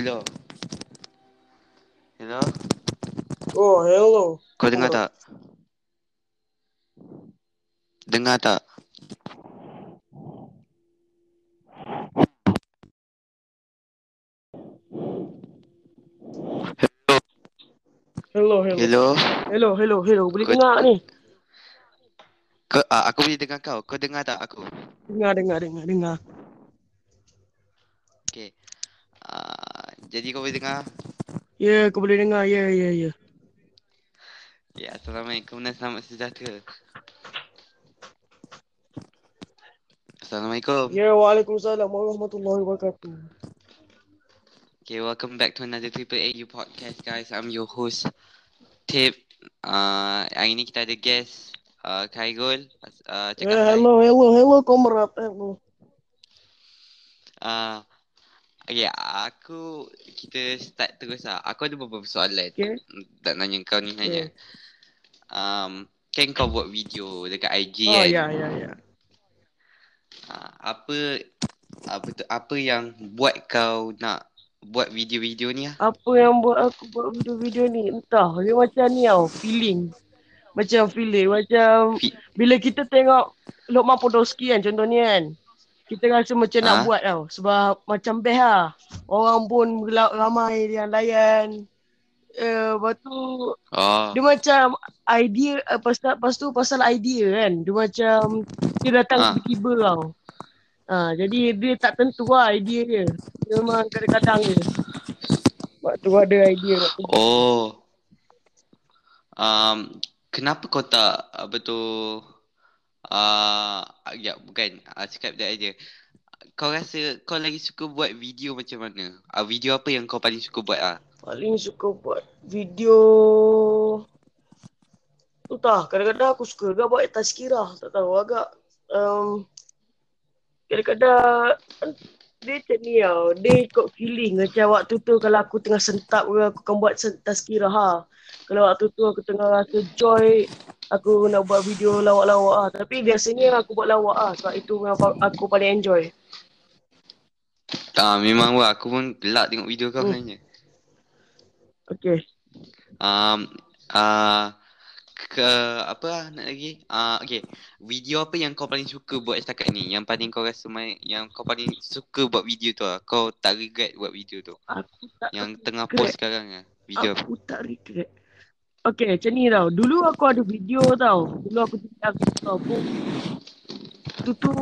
Hello. Hello. Oh, hello. Kau dengar tak? Dengar tak? Hello, hello. Hello. Hello, hello, hello. Boleh Kau- dengar ni? Kau, ah, aku boleh dengar kau. Kau dengar tak aku? Dengar, dengar, dengar, dengar. Okay. Ah, jadi kau boleh dengar? Ya, kau boleh dengar. Ya, ya, ya. Ya, Assalamualaikum dan selamat sejahtera. Assalamualaikum. Ya, Waalaikumsalam warahmatullahi wabarakatuh. Okay, welcome back to another Triple AU podcast, guys. I'm your host, Tip. Uh, hari ni kita ada guest, uh, Khairul. Uh, cakap Ya, hi. hello, hello, hello, komrad. Hello. Uh, okay, aku, kita start terus lah. Aku ada beberapa soalan. Okay. Tak nanya kau ni nanya. Um, kan kau buat video dekat IG Oh, kan? ya, ya, ya. Uh, apa, apa tu, apa yang buat kau nak buat video-video ni lah? Apa yang buat aku buat video-video ni? Entah. Dia macam ni tau. Feeling. Macam feeling. Macam Fi- bila kita tengok Lokman Podolski kan contohnya kan. Kita rasa macam nak Ah. buat tau. Sebab macam best lah. Orang pun ramai yang layan. Uh, lepas tu Oh, dia macam idea uh, pasal, lepas tu pasal idea kan. Dia macam dia datang Ah. tiba-tiba tau. Ha, jadi dia tak tentu lah idea dia. Dia memang kadang-kadang je. Sebab tu ada idea nak tu. oh. Um, kenapa kau tak, apa tu, uh, ya bukan, uh, cakap dia aja. Kau rasa kau lagi suka buat video macam mana? Uh, video apa yang kau paling suka buat ah? Paling suka buat video tak kadang-kadang aku suka juga buat tazkirah tak tahu agak um, kadang-kadang dia macam ni tau dia ikut feeling macam waktu tu kalau aku tengah sentap ke aku akan buat tazkirah ha. kalau waktu tu aku tengah rasa joy aku nak buat video lawak-lawak ah tapi biasanya aku buat lawak ah sebab itu yang aku paling enjoy Ah, memang wah, aku pun gelak tengok video kau Hmm. sebenarnya. okay Um, uh, ke apa lah nak lagi? Uh, okay, video apa yang kau paling suka buat setakat ni? Yang paling kau rasa main, yang kau paling suka buat video tu lah. Kau tak regret buat video tu. aku tak Yang tengah regret. post sekarang lah. Video apa? Aku tak regret. Okay, macam ni tau. Dulu aku ada video tau. Dulu aku delete aku tau. Aku, tu tu,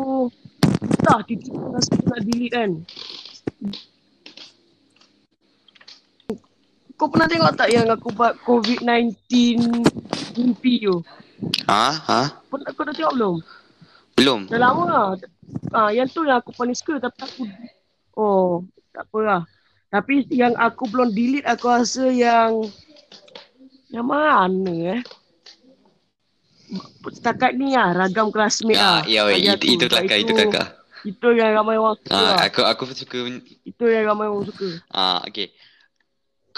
entah tiba-tiba rasa nak delete kan. Kau pernah tengok tak yang aku buat COVID-19 mimpi tu? Ha? Ha? Pernah kau dah tengok belum? Belum? Dah lama lah. Ah, yang tu yang aku paling suka tapi aku Oh, tak apa lah. Tapi yang aku belum delete aku rasa yang yang mana eh? Setakat ni lah, ragam classmate Ah, lah. ya, Bagi itu, itu kelakar, itu kelakar. Itu yang ramai orang suka Ah, lah. aku aku suka. Itu yang ramai orang suka. Ah, okay.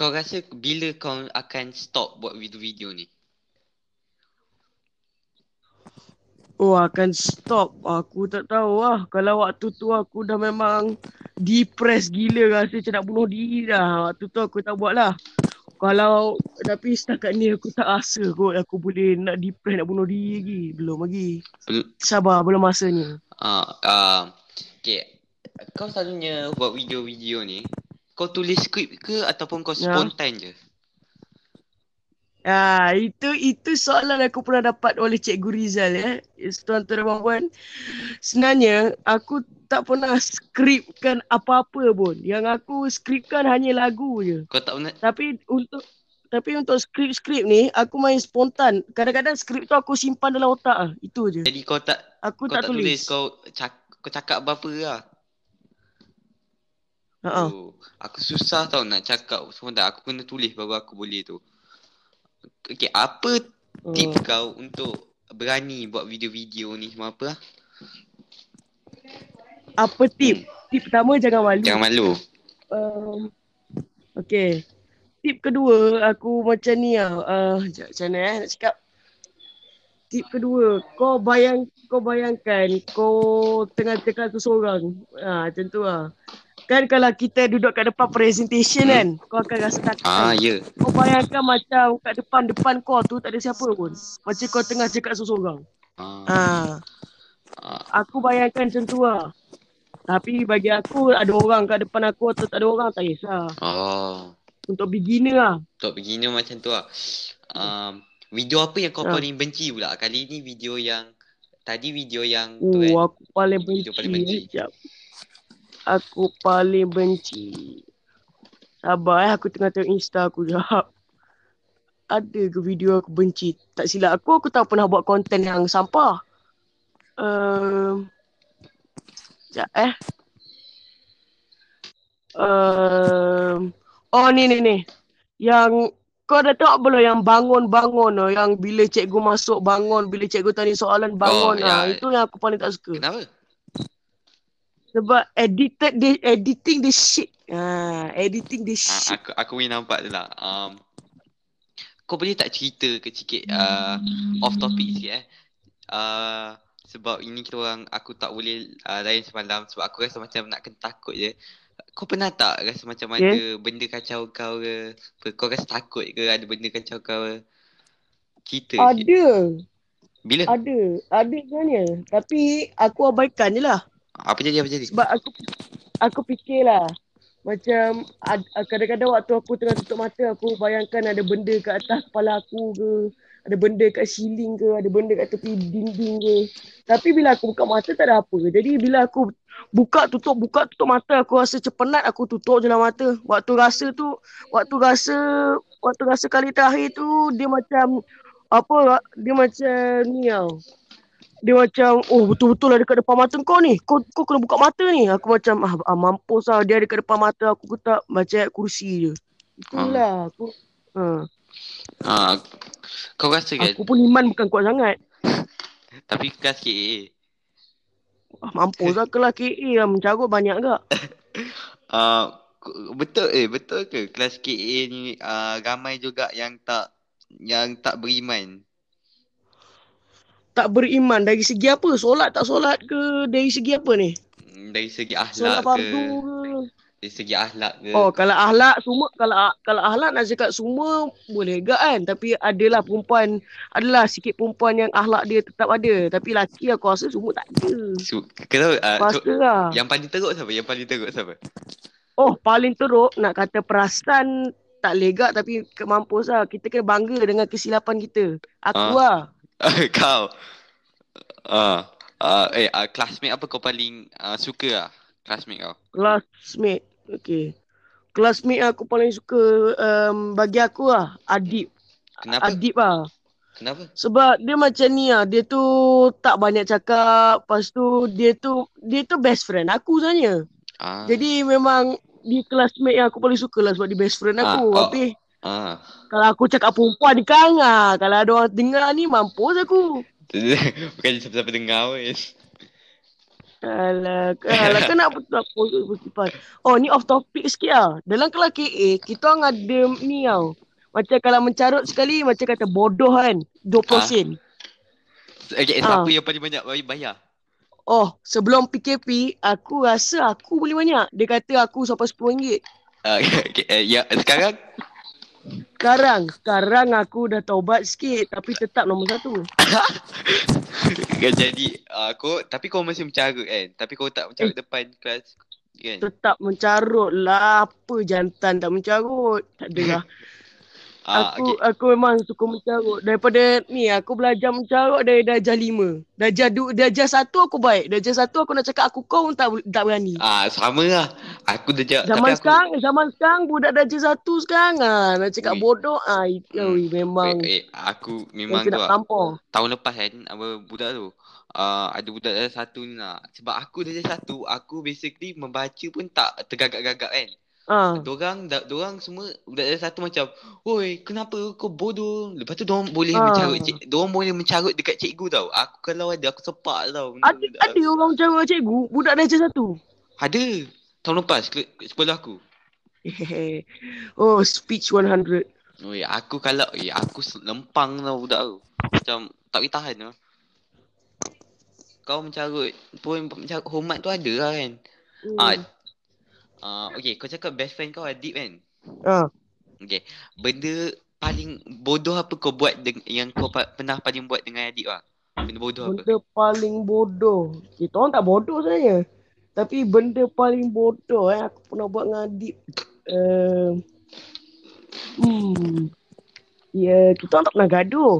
Kau rasa bila kau akan stop buat video-video ni? Oh akan stop. Aku tak tahu lah. Kalau waktu tu aku dah memang depressed gila rasa macam nak bunuh diri dah. Waktu tu aku tak buat lah. Kalau tapi setakat ni aku tak rasa kot aku boleh nak depress nak bunuh diri lagi. Belum lagi. Sabar belum masanya. Ah, ah, okay. Kau selalunya buat video-video ni, kau tulis skrip ke ataupun kau Ya. spontan je? Ah, itu itu soalan aku pernah dapat oleh Cikgu Rizal ya. Tuan-tuan dan puan Sebenarnya aku tak pernah skripkan apa-apa pun. Yang aku skripkan hanya lagu je. Kau tak pernah Tapi untuk tapi untuk skrip-skrip ni aku main spontan. Kadang-kadang skrip tu aku simpan dalam otak ah. Itu je. jadi kau tak Aku kau tak, tak tulis, tulis. kau cak, kau cakap apa-apa lah. Ha Oh, aku susah tau nak cakap spontan. Aku kena tulis baru aku boleh tu. Okay, apa tip Hmm. kau untuk berani buat video-video ni semua apa lah? Apa tip? Tip pertama jangan malu. Jangan malu. Um, okay. Tip kedua aku macam ni lah. Uh, sekejap, macam mana eh nak cakap. Tip kedua, kau bayang kau bayangkan kau tengah cakap tu seorang. Ha, macam tu lah. Kan kalau kita duduk kat depan presentation kan, kau akan rasa takut. Ah, ya. Kau bayangkan macam kat depan-depan kau tu tak ada siapa pun. Macam kau tengah cakap seorang-seorang. Ah, Ha, ah, aku bayangkan macam tu lah. Tapi bagi aku ada orang kat depan aku atau tak ada orang tak kisah. oh. Untuk beginner lah. Untuk beginner macam tu lah. Um, video apa yang kau Ah. paling benci pula? Kali ni video yang Tadi video yang tu Oh, kan aku paling Video benci. paling benci. eh. Sekejap. Aku paling benci. Sabar eh, aku tengah tengok Insta aku jap. Ada ke video aku benci? Tak silap aku, aku tak pernah buat konten yang sampah. Um, sekejap eh. Um, oh ni ni ni. Yang kau dah tengok belum yang bangun-bangun tu? Yang bila cikgu masuk bangun, bila cikgu tanya soalan bangun. Oh, ah, ya. Itu yang aku paling tak suka. Kenapa? Sebab edited the editing the shit. Ha, editing the Ah, shit. aku aku boleh nampak tu lah. Um, kau boleh tak cerita ke sikit uh, off topic sikit eh? Uh, sebab ini kita orang aku tak boleh uh, layan semalam sebab aku rasa macam nak kena takut je. Kau pernah tak rasa macam Yeah. ada benda kacau kau ke? Kau rasa takut ke ada benda kacau kau ke? Cerita sikit. Ada, Bila? ada, ada sebenarnya. Tapi aku abaikan je lah. Apa jadi apa jadi? Sebab aku aku fikirlah macam ad, kadang-kadang waktu aku tengah tutup mata aku bayangkan ada benda kat atas kepala aku ke, ada benda kat ceiling ke, ada benda kat tepi dinding ke. Tapi bila aku buka mata tak ada apa. Jadi bila aku buka tutup buka tutup mata aku rasa macam penat aku tutup je lah mata. Waktu rasa tu waktu rasa waktu rasa kali terakhir tu dia macam apa dia macam ni tau. Dia macam oh betul-betul ada dekat depan mata kau ni. Kau kau kena buka mata ni. Aku macam ah, ah mampus lah dia ada dekat depan mata aku aku tak baca ayat kursi je. Itulah aku. Ha. Ah, kau rasa kan? Aku pun iman bukan kuat sangat. Tapi kelas KA. Ah, mampus lah kelas KA lah mencarut banyak gak. Uh, betul eh betul ke kelas KA ni uh, ramai juga yang tak yang tak beriman. Tak beriman dari segi apa? Solat tak solat ke? Dari segi apa ni? Hmm, Dari segi Solat akhlak ke, fardu ke? dari segi akhlak ke. Oh kalau ahlak semua kalau kalau ahlak nak cakap semua boleh gak kan tapi adalah perempuan adalah sikit perempuan yang ahlak dia tetap ada tapi laki aku rasa semua tak ada. Tahu uh, lah. yang paling teruk siapa? Yang paling teruk siapa? Oh paling teruk nak kata perasan tak legak tapi ke- mampus lah. Kita kena bangga dengan kesilapan kita. Aku Ah. lah. Kau. Ah, uh, eh uh, classmate apa kau paling uh, suka lah? Classmate kau. Classmate. Okay. Classmate aku paling suka um, bagi aku lah. Adib. Kenapa? Adib lah. Kenapa? Sebab dia macam ni lah. Dia tu tak banyak cakap. Lepas tu dia tu dia tu best friend aku sebenarnya. Ah. Jadi memang di classmate yang aku paling suka lah sebab dia best friend aku. Ah, oh. Tapi ah. kalau aku cakap perempuan ni kan ah, kalau ada orang dengar ni mampus aku. Bukan siapa-siapa dengar pun. Alah, alah nak nak positifan. Oh, ni off topic sikit lah. Dalam kelas KA, kita orang ada ni tau. Macam kalau mencarut sekali, macam kata bodoh kan. 20 Ah. sen. Okay, Ah. siapa yang paling banyak bayar? Oh, sebelum PKP, aku rasa aku boleh banyak. Dia kata aku sampai RM10. Uh, okay, uh, ya, sekarang Sekarang, sekarang aku dah taubat sikit. Tapi tetap nombor satu. kan jadi kau tapi kau masih mencarut kan tapi kau tak mencarut depan kelas kan Tetap mencarut lah. Apa jantan tak mencarut. Tak ada lah. Ah, aku aku memang suka mencarut. Daripada ni aku belajar mencarut dari darjah lima. Darjah du, darjah satu aku baik. Darjah satu aku nak cakap aku kau pun tak tak berani. ah sama lah aku dah Zaman aku, sekarang, zaman sekarang budak darjah satu sekarang ah nak cakap Ui. bodoh ah itu Hmm. memang eh, eh, aku memang tu lah. tahun lepas kan apa budak tu uh, ada budak darjah satu ni lah sebab aku darjah satu aku basically membaca pun tak tergagap-gagap kan Ah. Dorang, da, dorang semua budak darjah satu macam, "Oi, kenapa kau bodoh?" Lepas tu dorang boleh Ah. mencarut cik, dorang boleh mencarut dekat cikgu tau. Aku kalau ada aku sepak tau. Ada ada orang cara cikgu budak darjah satu. Ada. Tahun lepas ke- sekolah aku. oh, speech 100. Oi, aku kalau eh aku lempang tau budak tu. Macam tak boleh tahan tau. Kau mencarut pun mencarut hormat tu ada lah kan. Hmm. Ah, Uh, okay, kau cakap best friend kau Adib kan? Ah. Okay. Benda paling bodoh apa kau buat deng- yang kau pa- pernah paling buat dengan adik ah? Benda bodoh apa? Benda paling bodoh. Kita orang tak bodoh sebenarnya. Tapi benda paling bodoh eh aku pernah buat dengan adik. Uh, hmm. Ya, kita orang tak pernah gaduh.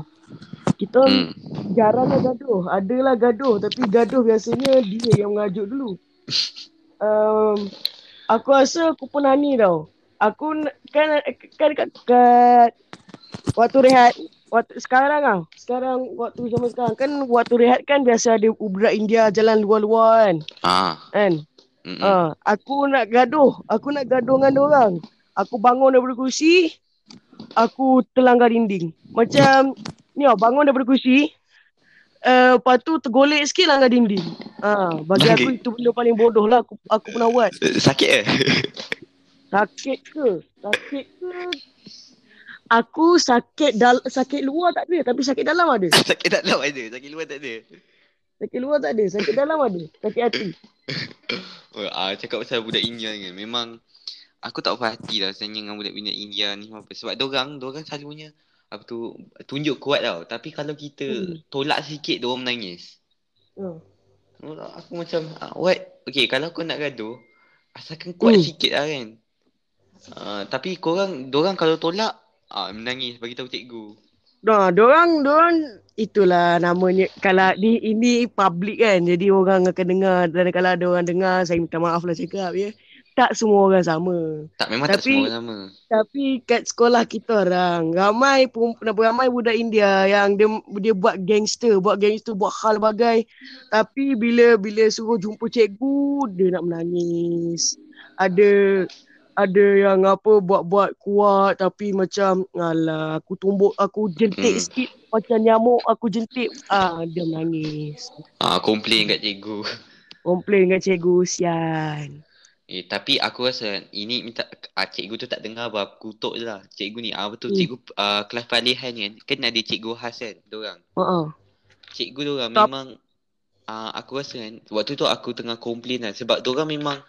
Kita Hmm. jaranglah gaduh. Adalah gaduh tapi gaduh biasanya dia yang mengajuk dulu. Um, aku rasa aku pernah ni tau. Aku kan kan kat, kat waktu rehat waktu sekarang ah. Sekarang waktu zaman sekarang kan waktu rehat kan biasa ada budak India jalan luar-luar kan. Ah. Kan? Mm-mm. Ah, aku nak gaduh. Aku nak gaduh dengan orang. Aku bangun daripada kursi, aku terlanggar dinding. Macam ni tau, bangun daripada kursi, uh, lepas tu tergolek sikit langgar dinding. Ah, bagi aku Langgar- itu benda paling bodoh lah aku, aku pernah buat. Sakit eh? Sakit ke? Sakit ke? Aku sakit dal sakit luar tak ada tapi sakit dalam ada. sakit dalam ada, sakit luar tak ada. Sakit luar tak ada, sakit dalam ada. Sakit hati. Oh, ah, cakap pasal budak India ni memang aku tak puas hati lah sebenarnya dengan budak-budak India ni apa sebab dorang dorang selalunya apa tu tunjuk kuat tau tapi kalau kita Hmm. tolak sikit dorang menangis. Hmm. Oh, Aku macam ah, what? Okay kalau kau nak gaduh asalkan kuat Hmm. sikit lah kan. Uh, tapi korang dorang kalau tolak ah menangis bagi tahu cikgu. Nah, dorang dorang itulah namanya kalau ni ini public kan. Jadi orang akan dengar dan kalau ada orang dengar saya minta maaf lah cakap ya. Tak semua orang sama. Tak memang tak Tapi- semua sama. Tapi kat sekolah kita orang ramai pun ramai budak India yang dia dia buat gangster, buat gangster, buat hal bagai. Tapi bila bila suruh jumpa cikgu dia nak menangis. Ada ada yang apa buat-buat kuat tapi macam alah aku tumbuk aku jentik Hmm. sikit macam nyamuk aku jentik ah dia menangis. Ah komplain kat cikgu. Komplain dengan cikgu sian. Eh tapi aku rasa ini minta ah, cikgu tu tak dengar apa aku kutuk je lah. Cikgu ni ah betul Hmm. cikgu ah, kelas peralihan ni kan kan ada cikgu khas kan dorang. Ha Cikgu dorang Tak- memang ah aku rasa kan waktu tu aku tengah komplain lah sebab dorang memang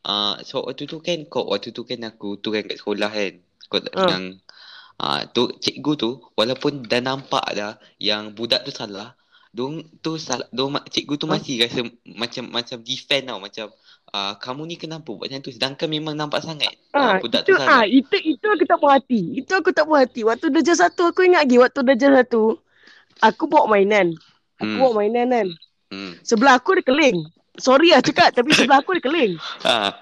ah sebab waktu tu kan kau waktu tu kan aku turun kat sekolah kan. Kau Ah. yang ah tu cikgu tu walaupun dah nampak dah yang budak tu salah Dong tu salah dong cikgu tu Ah. masih rasa macam macam defend tau macam ah kamu ni kenapa buat macam tu sedangkan memang nampak sangat ah, Ah, budak itu, tu ah, itu itu aku tak puas hati. Itu aku tak puas hati. Waktu darjah satu aku ingat lagi waktu darjah satu aku bawa mainan. Aku Hmm. bawa mainan kan. Hmm. Sebelah aku ada keling. Sorry lah cakap tapi sebelah aku ada keling. Ah.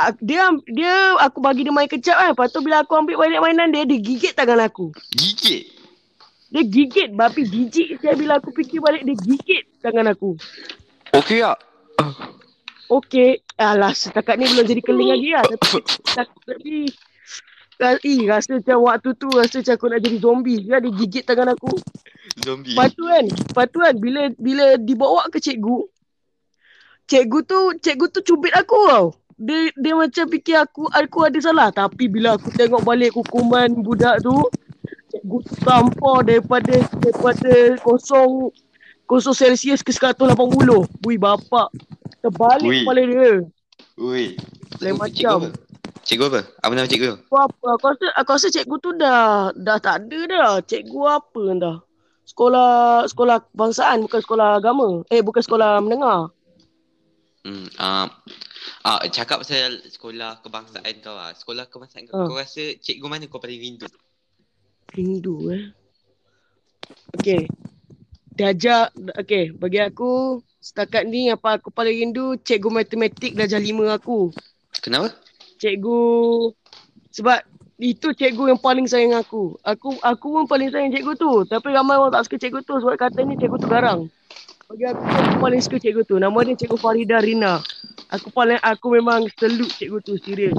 Ah, Dia dia aku bagi dia main kejap kan. Lepas tu bila aku ambil balik mainan dia dia gigit tangan aku. Gigit. Dia gigit babi jijik saya bila aku fikir balik dia gigit tangan aku. Okey tak? Okey, alah setakat ni belum jadi keling lagi lah. Tapi, tapi Ih, rasa macam waktu tu rasa macam aku nak jadi zombie. Dia dia gigit tangan aku. Zombie. Lepas tu kan, lepas tu kan bila bila dibawa ke cikgu, cikgu tu cikgu tu cubit aku tau. Dia dia macam fikir aku aku ada salah tapi bila aku tengok balik hukuman budak tu, cikgu tu tampar daripada daripada kosong kosong Celsius ke 180. Wui bapak. Terbalik Ui. kepala dia. Ui. Lain Cikgu macam. apa? Cikgu apa? Apa nama cikgu? Aku apa? Aku rasa, aku rasa cikgu tu dah dah tak ada dah. Cikgu apa dah? Sekolah sekolah kebangsaan bukan sekolah agama. Eh bukan sekolah menengah. Hmm, ah, ah, cakap pasal sekolah kebangsaan kau ah. Sekolah kebangsaan kau, Ah. kau rasa cikgu mana kau paling rindu? Rindu eh. Okey. Darjah okey, bagi aku setakat ni apa aku paling rindu cikgu matematik darjah 5 aku. Kenapa? Cikgu sebab itu cikgu yang paling sayang aku. Aku aku pun paling sayang cikgu tu. Tapi ramai orang tak suka cikgu tu sebab katanya cikgu tu garang. Bagi aku aku paling suka cikgu tu. Nama dia Cikgu Farida Rina. Aku paling aku memang salute cikgu tu serius.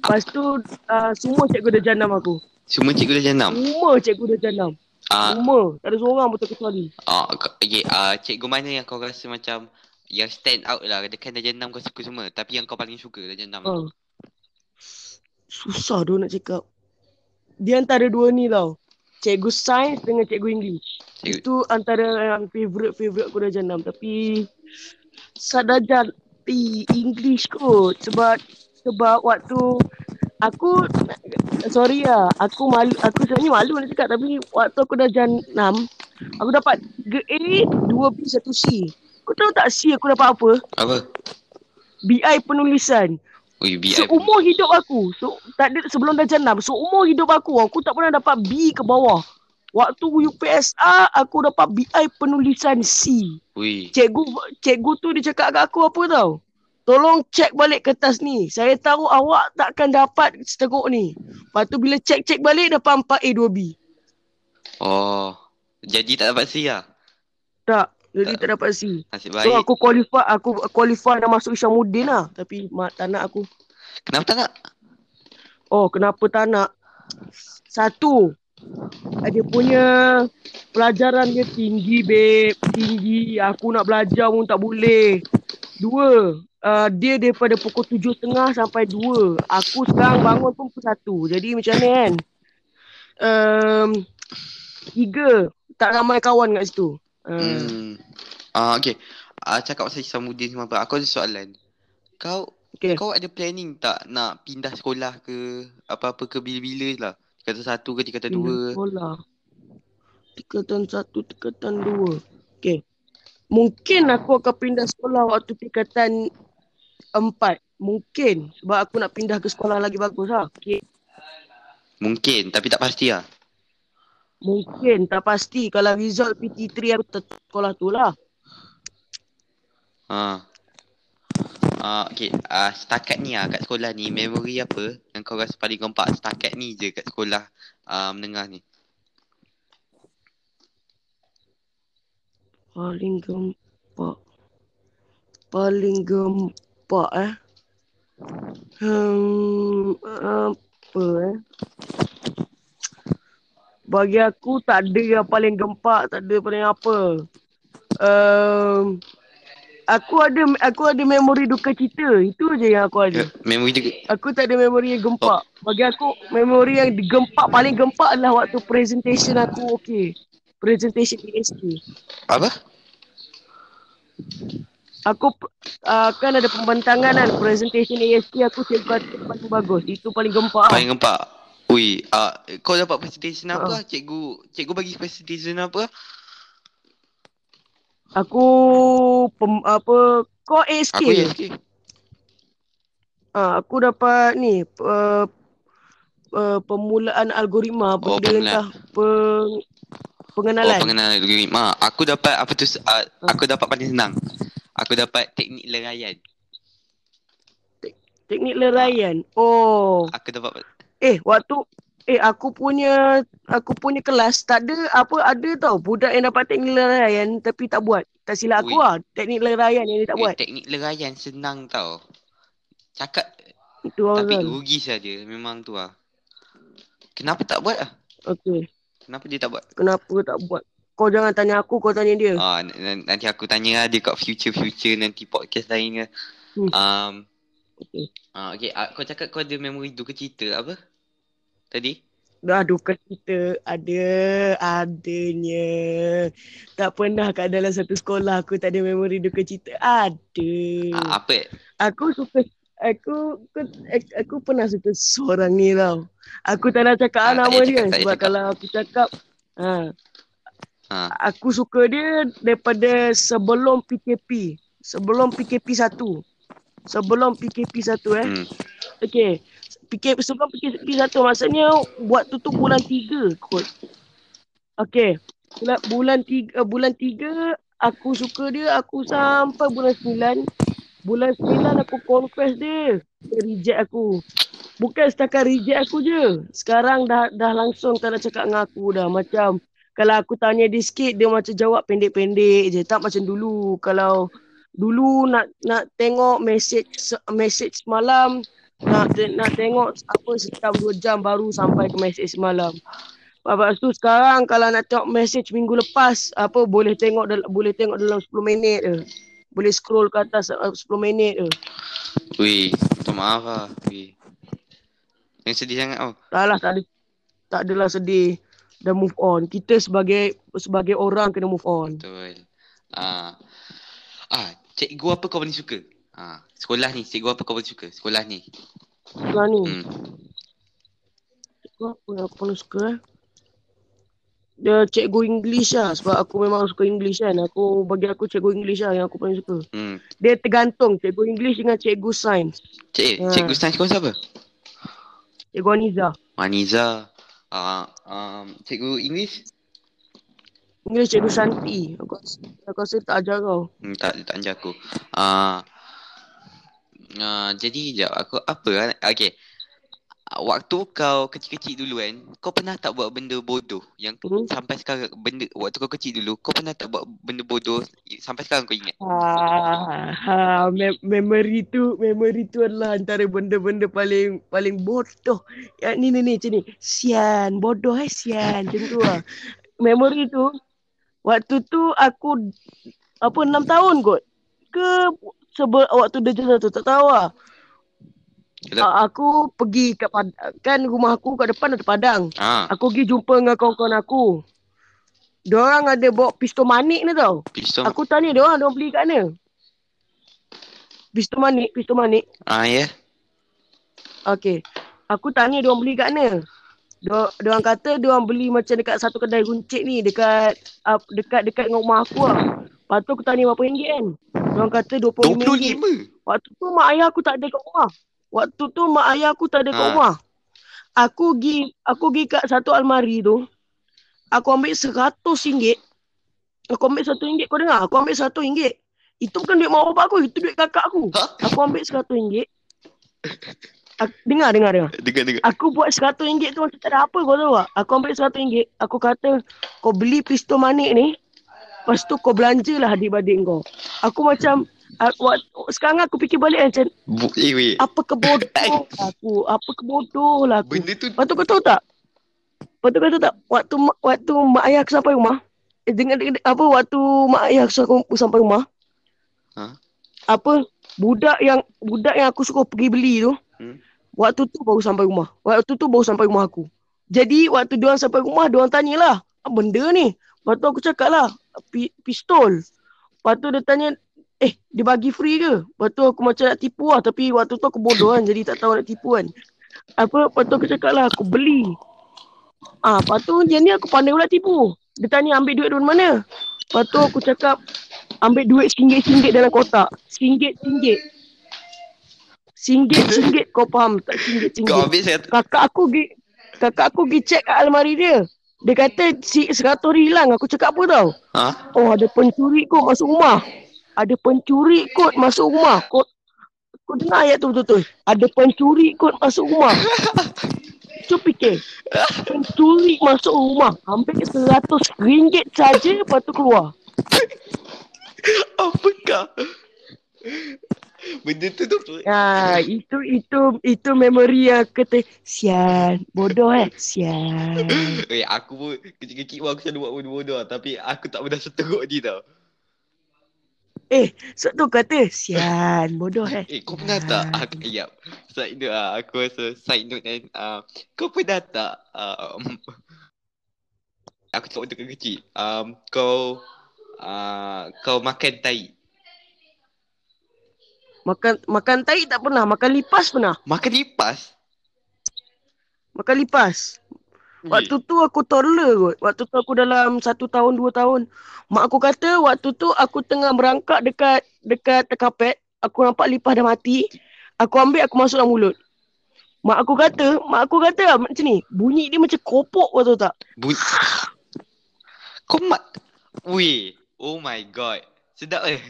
Lepas tu uh, semua cikgu dah janam aku. Semua cikgu dah jenam. Semua cikgu dah janam. Ah, Semua. Tak ada seorang pun terkecuali. ah, k- okay, ah, cikgu mana yang kau rasa macam yang stand out lah. Dia kan dah jenam kau suka semua. Tapi yang kau paling suka dah jenam. Ha. Susah tu nak cakap. Dia antara dua ni tau. Cikgu sains dengan cikgu English. Cikgu, Itu antara yang favourite-favourite aku dah jenam. Tapi Sadajar Tapi English kot sebab sebab waktu aku sorry lah aku malu aku sebenarnya malu nak cakap tapi waktu aku dah jan 6 aku dapat 3A 2B 1C. Kau tahu tak C aku dapat apa? Apa? BI penulisan. Ui, BI. Seumur hidup aku. So tak ada sebelum dah jan 6, seumur hidup aku aku tak pernah dapat B ke bawah. Waktu UPSR aku dapat BI penulisan C. Ui. Cikgu cikgu tu dia cakap kat aku apa tau? Tolong cek balik kertas ni. Saya tahu awak takkan dapat seteruk ni. Lepas tu bila cek-cek balik dapat 4A 2B. Oh. Jadi tak dapat C lah. Tak. Jadi Tak. tak dapat C. Nasib So baik. aku qualify aku qualify nak masuk Isyamuddin lah. Tapi mak tak nak aku. Kenapa tak nak? Oh kenapa tak nak? Satu. Dia punya pelajaran dia tinggi babe. Tinggi. Aku nak belajar pun tak boleh. Dua. Uh, dia daripada pukul tujuh tengah sampai dua. Aku sekarang bangun pun pukul satu. Jadi macam ni kan. Um, tiga. Tak ramai kawan kat situ. Uh, Hmm. Ah, okay. Ah, cakap pasal Isamuddin semua apa. Aku ada soalan. Kau okay. kau ada planning tak nak pindah sekolah ke apa-apa ke bila-bila lah? Tingkatan satu ke tingkatan Pindah dua? Sekolah. Tingkatan satu, tingkatan dua. Okay. Mungkin aku akan pindah sekolah waktu tingkatan empat. Mungkin. Sebab aku nak pindah ke sekolah lagi bagus lah. Okay. Mungkin tapi tak pasti lah. Mungkin. Tak pasti. Kalau result PT3 aku tetap sekolah tu lah. Ha. Ah, okay. Ah, setakat ni ah kat sekolah ni memori apa yang kau rasa paling gempak setakat ni je kat sekolah ah, menengah ni? Paling gempak. Paling gempak eh. Hmm, apa eh. Bagi aku tak ada yang paling gempak, tak ada paling apa. Um, aku ada aku ada memori duka cita. Itu je yang aku ada. Ya, memori juga. Aku tak ada memori yang gempak. Bagi aku memori yang gempak paling gempak adalah waktu presentation aku okey. Presentation ESK. Apa? Aku uh, kan ada pembentangan kan presentation ASP aku cikgu paling bagus. Itu paling gempak. Paling gempak. Ui, ah kau dapat presentation apa? Cikgu cikgu bagi presentation apa? Aku pem, apa kau ASK. Aku. Okay. Ah, aku dapat ni uh, uh, pemulaan algoritma Oh, benda entah peng, pengenalan. Oh, pengenalan algoritma. Aku dapat apa tu? Uh, aku dapat paling senang. Aku dapat teknik leraian. Teknik leraian. Oh. Aku dapat Eh, waktu eh aku punya aku punya kelas tak ada apa ada tau budak yang dapat teknik leraian tapi tak buat. Tak silap aku Ui. lah. Teknik leraian yang dia tak eh, buat. teknik leraian senang tau. Cakap Itu orang. tapi rugi saja memang tu lah. Kenapa tak buat lah? Okey. Kenapa dia tak buat? Kenapa tak buat? Kau jangan tanya aku, kau tanya dia. Ah, n- nanti aku tanya lah dia kat future-future nanti podcast lain ke. Hmm. Um, Okey. ah, okay, ah, kau cakap kau ada memori duka cita apa? Tadi? Dah duka cita. Ada. Adanya. Tak pernah kat dalam satu sekolah aku tak ada memori duka cita. Ada. Ah, apa? Aku suka aku aku, aku, pernah suka seorang ni tau. Aku tak nak cakap Ah, tak nama dia cakap, sebab cakap. kalau aku cakap ha, Ha. aku suka dia daripada sebelum PKP. Sebelum PKP 1. Sebelum PKP 1 eh. Hmm. Okey. PKP sebelum PKP 1 maksudnya buat tu tu bulan 3 kot. Okey. Bulan bulan 3 bulan 3 aku suka dia aku sampai bulan 9. Bulan 9 aku confess dia. Dia reject aku. Bukan setakat reject aku je. Sekarang dah dah langsung tak nak cakap dengan aku dah. Macam kalau aku tanya dia sikit dia macam jawab pendek-pendek je. Tak macam dulu. Kalau dulu nak nak tengok message message semalam nak nak tengok apa sejam dua jam baru sampai ke message semalam. Lepas tu sekarang kalau nak tengok message minggu lepas apa boleh tengok dal- boleh tengok dalam 10 minit je. Boleh scroll ke atas uh, 10 minit je. Wih, minta maaf lah. Wih. Yang sedih sangat tau. Tak lah tak ada tak adalah sedih. Dah move on. Kita sebagai sebagai orang kena move on. Betul. Ah. Ah, cikgu apa kau paling suka? Ah, sekolah ni, cikgu apa kau paling suka? Sekolah ni. Sekolah ni. Hmm. Cikgu apa yang aku paling suka eh? Dia cikgu English lah sebab aku memang suka English kan. Aku bagi aku cikgu English lah yang aku paling suka. Hmm. Dia tergantung cikgu English dengan cikgu sains. Cik, Ha. cikgu sains kau siapa? Cikgu Aniza. Maniza. Ah, um, cikgu English? English cikgu Shanti. Aku, rasa- aku rasa tak ajar kau. Hmm, tak tak ajar aku. Ah, ah, jadi jap aku apa ah? Okay. Ah, Waktu kau kecil-kecil dulu kan, kau pernah tak buat benda bodoh yang Hmm. sampai sekarang benda waktu kau kecil dulu, kau pernah tak buat benda bodoh sampai sekarang kau ingat? Ah, ha, me- memory tu, memory tu adalah antara benda-benda paling paling bodoh. Ya, ni ni ni macam ni. Sian, bodoh eh sian. Macam tu lah. Memory tu, waktu tu aku apa enam tahun kot. Ke sebel waktu dia jelas tu tak tahu lah. A- aku pergi kat Padang. Kan rumah aku kat depan ada padang. ah, Aku pergi jumpa dengan kawan-kawan aku. Diorang ada bawa pistol manik ni tau. pistol. Aku tanya dia orang, dia orang beli kat mana? Pistol manik, pistol manik. Ah, ya. Okey. Aku tanya dia orang beli kat mana? Dia dia orang kata dia orang beli macam dekat satu kedai runcit ni dekat uh, dekat dekat dengan rumah aku lah. Lepas tu aku tanya berapa ringgit kan? Dia orang kata RM25. 25. Waktu tu mak ayah aku tak ada kat rumah. Waktu tu mak ayah aku tak ada kat Ha. rumah. Aku pergi aku pergi kat satu almari tu. Aku ambil RM100. Aku ambil RM1 kau dengar? Aku ambil RM100. Itu bukan duit mak bapak aku, itu duit kakak aku. Ha? Aku ambil RM100. Aku, dengar, dengar, dengar. Dengar dengar. Aku buat RM100 tu macam tak ada apa kau tahu tak? Aku ambil RM100. Aku kata kau beli pistol manik ni. Lepas tu kau belanjalah adik-adik kau. Aku macam sekarang aku fikir balik macam Bu, eh, apa kebodoh aku. Apa kebodoh lah aku. Benda tu Lepas tu kau tahu tak? Lepas tu kau tahu tak? Waktu waktu mak ayah aku sampai rumah. Eh, dengan, dengan apa waktu mak ayah aku sampai rumah. Ha? Apa budak yang budak yang aku suruh pergi beli tu. Hmm. Waktu tu baru sampai rumah. Waktu tu baru sampai rumah aku. Jadi waktu dia sampai rumah, dia orang tanyalah, apa benda ni? Lepas tu aku cakap lah, pi, pistol. Lepas tu dia tanya, eh dia bagi free ke? Lepas tu aku macam nak tipu lah. Tapi waktu tu aku bodoh kan, jadi tak tahu nak tipu kan. Apa, lepas tu aku cakap lah, aku beli. Ah, lepas tu dia ni aku pandai pula tipu. Dia tanya ambil duit dari mana? Lepas tu aku cakap, ambil duit RM1 dalam kotak. RM1 RM1 kau faham tak? RM1 kau ambil saya kakak aku pergi kakak aku pergi check kat almari dia. Dia kata si seratus hilang. Aku cakap apa tau? ha? Oh ada pencuri kot masuk rumah. Ada pencuri kot masuk rumah. Kau, kau dengar ayat tu betul-betul. Ada pencuri kot masuk rumah. Cuba fikir. Pencuri masuk rumah. Hampir seratus ringgit saja lepas tu keluar. Apakah? Benda tu tu Ya, itu itu itu memori yang kata sian, bodoh eh, sian. Eh aku pun kecil-kecil pun aku selalu buat bodoh-bodoh lah. Tapi aku tak pernah seteruk ni tau Eh, so tu kata sian, bodoh eh. Eh kau pernah tak aku, Ya Side note lah Aku rasa side note kan uh, Kau pernah tak um, Aku cakap waktu kecil um, Kau uh, Kau makan tai Makan makan tai tak pernah, makan lipas pernah. Makan lipas Makan lipas. Waktu tu aku toddler kot. Waktu tu aku dalam satu tahun, dua tahun. Mak aku kata waktu tu aku tengah berangkat dekat dekat kapet. Aku nampak lipas dah mati. Aku ambil, aku masuk dalam mulut. Mak aku kata, mak aku kata lah macam ni. Bunyi dia macam kopok kau tahu tak? Bunyi Kau mak Weh Oh my god Sedap eh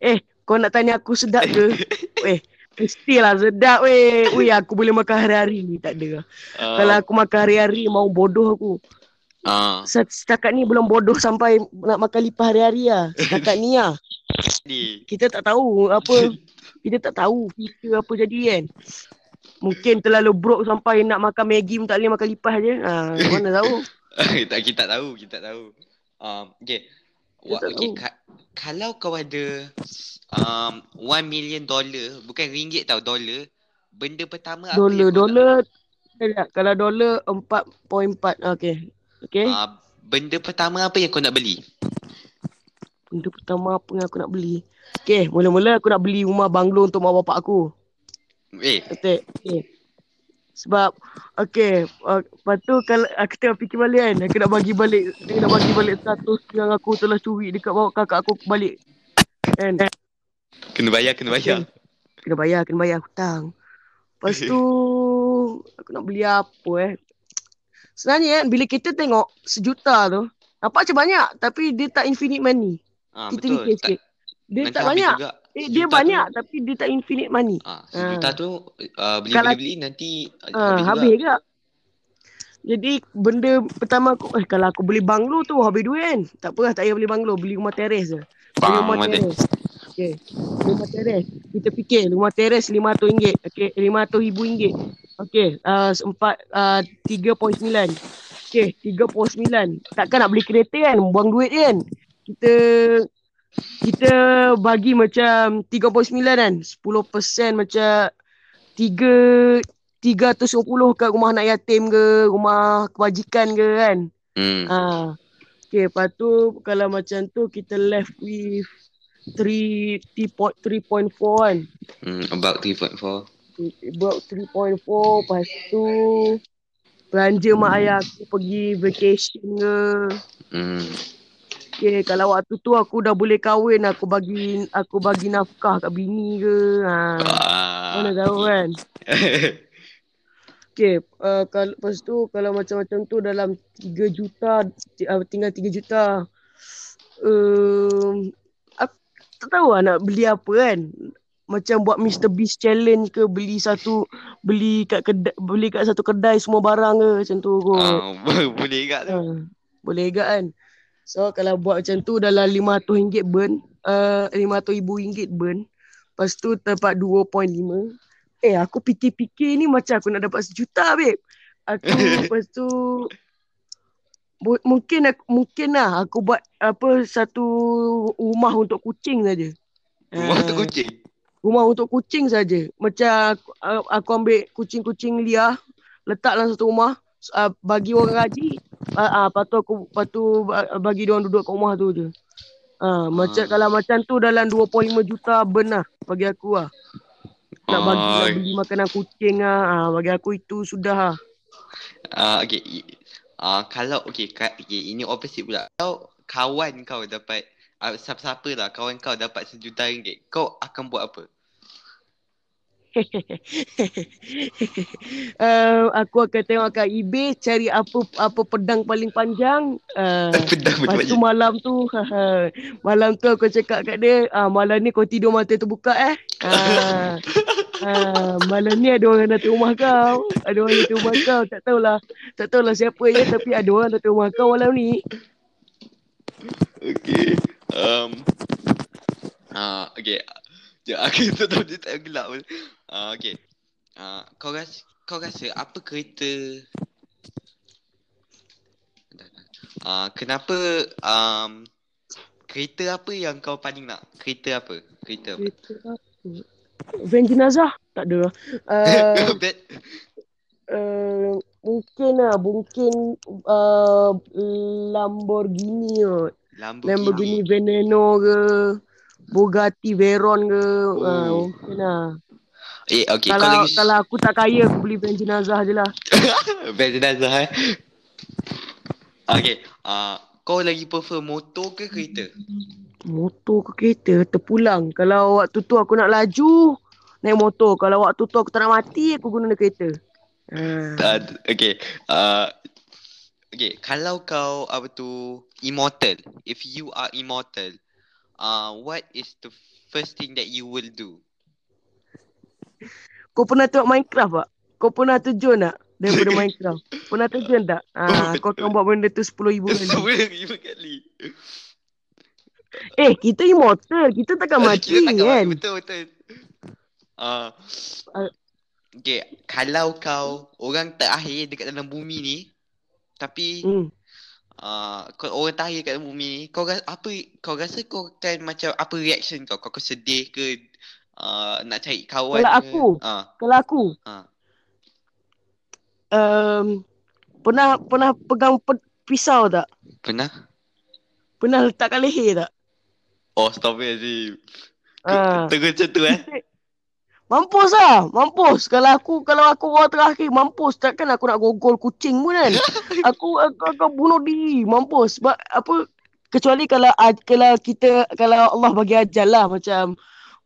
Eh, kau nak tanya aku sedap ke? eh, mestilah sedap weh. Weh, aku boleh makan hari-hari ni. Tak ada. uh, Kalau aku makan hari-hari, mau bodoh aku. uh, Set- Setakat ni belum bodoh sampai nak makan lipas hari-hari lah. Setakat ni lah. Kita tak tahu apa. Kita tak tahu future apa jadi kan. Mungkin terlalu broke sampai nak makan Maggi pun tak boleh makan lipas je. Ha, mana tahu. tak kita tak tahu, kita tak tahu. Um, okay. Kita tak okay tahu. ka, kalau kau ada um, 1 million dollar, bukan ringgit tau, dollar. Benda pertama apa Dolar, yang kau dolar. Tak, kalau dolar 4.4. Okay. Okay. nak, uh, benda pertama apa yang kau nak beli? Benda pertama apa yang aku nak beli? Okay, mula-mula aku nak beli rumah banglo untuk mak bapak aku. Eh, Betul. Okay. Sebab okay, uh, lepas tu kalau aku tengah fikir balik kan, aku nak bagi balik, aku nak bagi balik status yang aku telah curi dekat bawah kakak aku balik. Kan? kena bayar, kena bayar. Kena bayar, kena bayar hutang. Lepas tu aku nak beli apa eh? Sebenarnya kan bila kita tengok sejuta tu, nampak macam banyak tapi dia tak infinite money. Ah, kita betul. fikir sikit. Dia nanti tak banyak. Juga. Eh, dia banyak tu- tapi dia tak infinite money. Ah, sejuta Ah. tu uh, beli Kalau- beli beli nanti uh, Ah, habis, habis juga. Jadi benda pertama aku eh, kalau aku beli banglo tu habis duit kan. Tak apa tak payah beli banglo, beli rumah teres je. Beli Bang, rumah mana? teres. Okey. Rumah teres. Kita fikir rumah teres RM500. Okey, RM500,000. Okey, uh, empat uh, 3.9. Okey, 3.9. Takkan nak beli kereta kan? Buang duit kan? Kita kita bagi macam 3.9 kan? 10% macam 3 310 kat rumah anak yatim ke, rumah kebajikan ke kan? Hmm. Ha. Okay, lepas tu kalau macam tu kita left with 3 3.4 kan. hmm. About 3.4. About 3.4 lepas tu belanja mak ayah aku pergi vacation ke. Hmm. Okay, kalau waktu tu aku dah boleh kahwin aku bagi aku bagi nafkah kat bini ke. Ha. Ah. Mana tahu kan. Okay, uh, kalau lepas tu kalau macam-macam tu dalam 3 juta uh, tinggal 3 juta. Um, aku tak tahu lah nak beli apa kan. Macam buat Mr Beast challenge ke beli satu beli kat kedai beli kat satu kedai semua barang ke macam tu kot. Ah, boleh juga tu. Ha, boleh juga kan. So kalau buat macam tu dalam RM500 burn, uh, RM500,000 burn. Lepas tu dapat 2.5. Eh aku fikir-fikir ni macam aku nak dapat sejuta babe. Aku lepas tu bu- mungkin aku, mungkin lah aku buat apa satu rumah untuk kucing saja. Rumah Ah, untuk kucing. Rumah untuk kucing saja. Macam aku, aku ambil kucing-kucing liar, letak dalam satu rumah, uh, bagi orang gaji, uh, uh, lepas tu aku lepas tu ba- bagi dia orang duduk kat rumah tu je. Macam Ah. kalau macam tu dalam 2.5 juta ben lah bagi aku lah. Nak bagi nak Ah, beli makanan kucing lah. Uh, bagi aku itu sudah lah. Ah, okay. I- Ah, kalau okay, ka, okay, ini opposite pula. Kalau kawan kau dapat uh, siapa-siapa lah kawan kau dapat sejuta ringgit, kau akan buat apa? Uh, aku akan tengok kat eBay cari apa apa pedang paling panjang. Uh, Pedang Lepas tu malam tu Malam tu aku cakap kat dia ah, Malam ni kau tidur mata terbuka eh ah, ah, Malam ni ada orang datang rumah kau Ada orang datang rumah kau Tak tahulah Tak tahulah siapa je Tapi ada orang datang rumah kau malam ni Okay. Um. Ah, okay. Ya, aku tahu dia tak gelap pun. Ah, okay. Ah, kau rasa kau rasa apa kereta Ah, kenapa um, kereta apa yang kau paling nak? Kereta apa? Kereta apa? Kereta apa Van jenazah Tak ada uh, Bet. uh, Mungkin lah Mungkin uh, Lamborghini kot Lamborghini. Lamborghini Veneno ke Bugatti Veyron ke Oh. ah, Mungkin lah Eh, okay. kau kalau lagi kalau aku tak kaya aku beli van jenazah je lah. Bet jenazah eh. Okay. Ah, kau lagi prefer motor ke kereta? Motor ke kereta terpulang. Kalau waktu tu aku nak laju naik motor. Kalau waktu tu aku tak nak mati aku guna kereta. Uh, okay. Uh, okay. Kalau kau apa tu immortal, if you are immortal, uh, what is the first thing that you will do? Kau pernah tengok Minecraft tak? Kau pernah terjun tak daripada Minecraft? Pernah terjun tak? Ha, kau akan buat benda tu 10,000 kali. Semua lima kali. Eh, kita immortal. Kita takkan mati Kita takkan kan? mati. Betul betul. Uh, Uh, okay. Kalau kau orang terakhir dekat dalam bumi ni, tapi Hmm. Uh, kau orang terakhir kat bumi ni, kau rasa apa kau rasa kau akan macam apa reaction kau? Kau sedih ke uh, nak cari kawan Kalau ke? aku? Ah, Kalau aku, ah. um, pernah pernah pegang pe- pisau tak? Pernah? Pernah letak kat leher tak? Oh, stop it, Azim. Ah. Tengok macam tu eh. Mampus lah. Mampus. Kalau aku kalau aku orang terakhir mampus. Takkan aku nak gogol kucing pun kan. aku aku akan bunuh diri. Mampus. Sebab apa kecuali kalau aj- kalau kita kalau Allah bagi ajal lah macam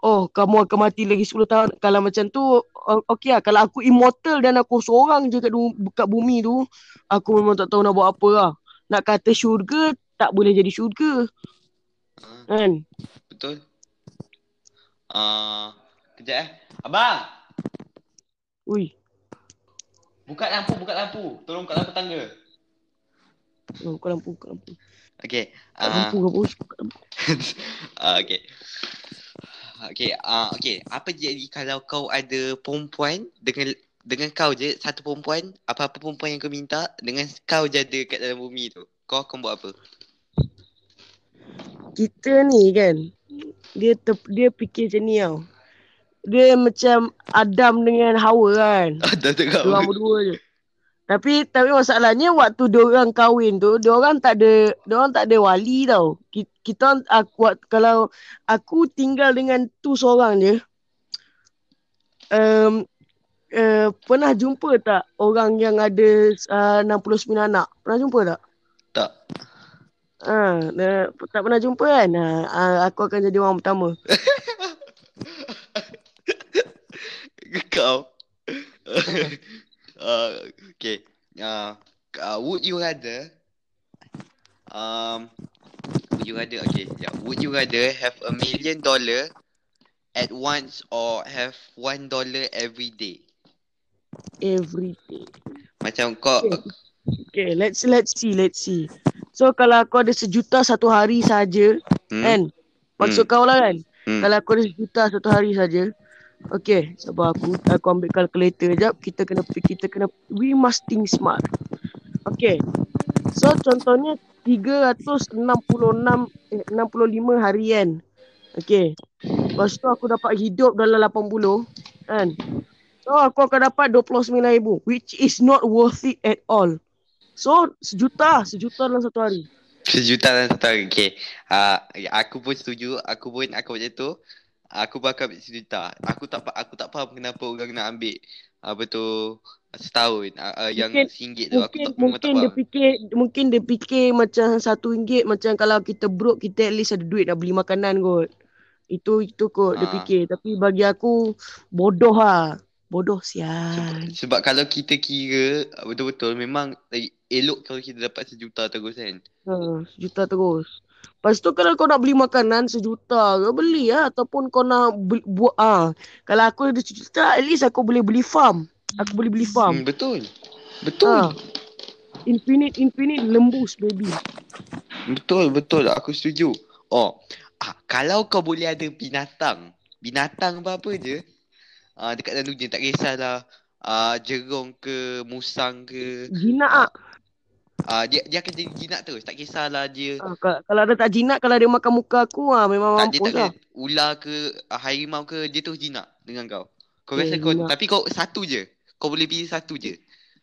oh kamu akan mati lagi 10 tahun. Kalau macam tu okey lah. Kalau aku immortal dan aku seorang je kat, kat bumi tu aku memang tak tahu nak buat apa lah. Nak kata syurga tak boleh jadi syurga. Ah, Kan? betul. Ah, kejap eh. Abang, Ui. buka lampu, buka lampu. Tolong buka lampu tangga. Oh, buka lampu, buka lampu. Okay. Buka Ah, lampu ke bos? Buka lampu. ah, okay. Okay, ah, okay. Apa jadi kalau kau ada perempuan dengan dengan kau je satu perempuan, apa-apa perempuan yang kau minta dengan kau je ada kat dalam bumi tu. Kau akan buat apa? kita ni kan dia ter, dia fikir macam ni tau. Dia macam Adam dengan Hawa kan. Dah tengok. Diorang berdua je. Tapi tapi masalahnya waktu diorang kahwin tu, diorang tak ada diorang tak ada wali tau. Ki- Kita aku kalau aku tinggal dengan tu seorang je. Um, uh, pernah jumpa tak orang yang ada uh, 69 anak? Pernah jumpa tak? Tak. Ha, uh, tak pernah jumpa kan? Uh, aku akan jadi orang pertama. Kau. uh, okay. Uh, uh, would you rather um would you rather okay yeah would you rather have a million dollar at once or have one dollar every day Everything. macam kau Okay. Okay, let's let's see, let's see. So kalau aku ada sejuta satu hari saja, hmm? kan? Maksud Hmm. kau lah kan? Hmm. Kalau aku ada sejuta satu hari saja. Okay, sabar aku aku ambil calculator jap. Kita kena kita kena we must think smart. Okay. So contohnya 366 eh 65 harian. Okay. Lepas tu aku dapat hidup dalam 80 kan. So aku akan dapat 29,000 which is not worth it at all. So sejuta, sejuta dalam satu hari. Sejuta dalam satu hari. Okay. Uh, aku pun setuju. Aku pun aku macam tu. Aku bakal ambil sejuta. Aku tak aku tak faham kenapa orang nak ambil apa tu setahun uh, uh, yang Mungkin- singgit tu. Aku Mungkin tak memang tak mungkin dia faham. fikir mungkin dia fikir macam satu ringgit macam kalau kita broke kita at least ada duit nak beli makanan kot. Itu itu kot dia Ah. fikir. Tapi bagi aku bodoh lah. Bodoh Sebab, sial. sebab kalau kita kira betul-betul memang lagi elok kalau kita dapat sejuta terus kan. Ha, sejuta terus. Lepas tu kalau kau nak beli makanan sejuta kau beli lah ataupun kau nak beli, buat ah. Kalau aku ada sejuta at least aku boleh beli farm. Aku boleh beli farm. Hmm, betul. Betul. Ha. Infinite infinite lembus baby. Betul, betul. Aku setuju. Oh, ah, kalau kau boleh ada binatang, binatang apa-apa je, ah, dekat dalam dunia tak kisahlah ah, jerung ke, musang ke, Jinak ah. Ah, dia dia akan jadi jinak terus. Tak kisahlah dia Ah, kalau, kalau ada tak jinak kalau dia makan muka aku ah memang tak dia mampus tak lah. kena ular ke, ah, harimau ke, dia terus jinak dengan kau. Kau Eh, rasa kau jinak. tapi kau satu je. Kau boleh pilih satu je.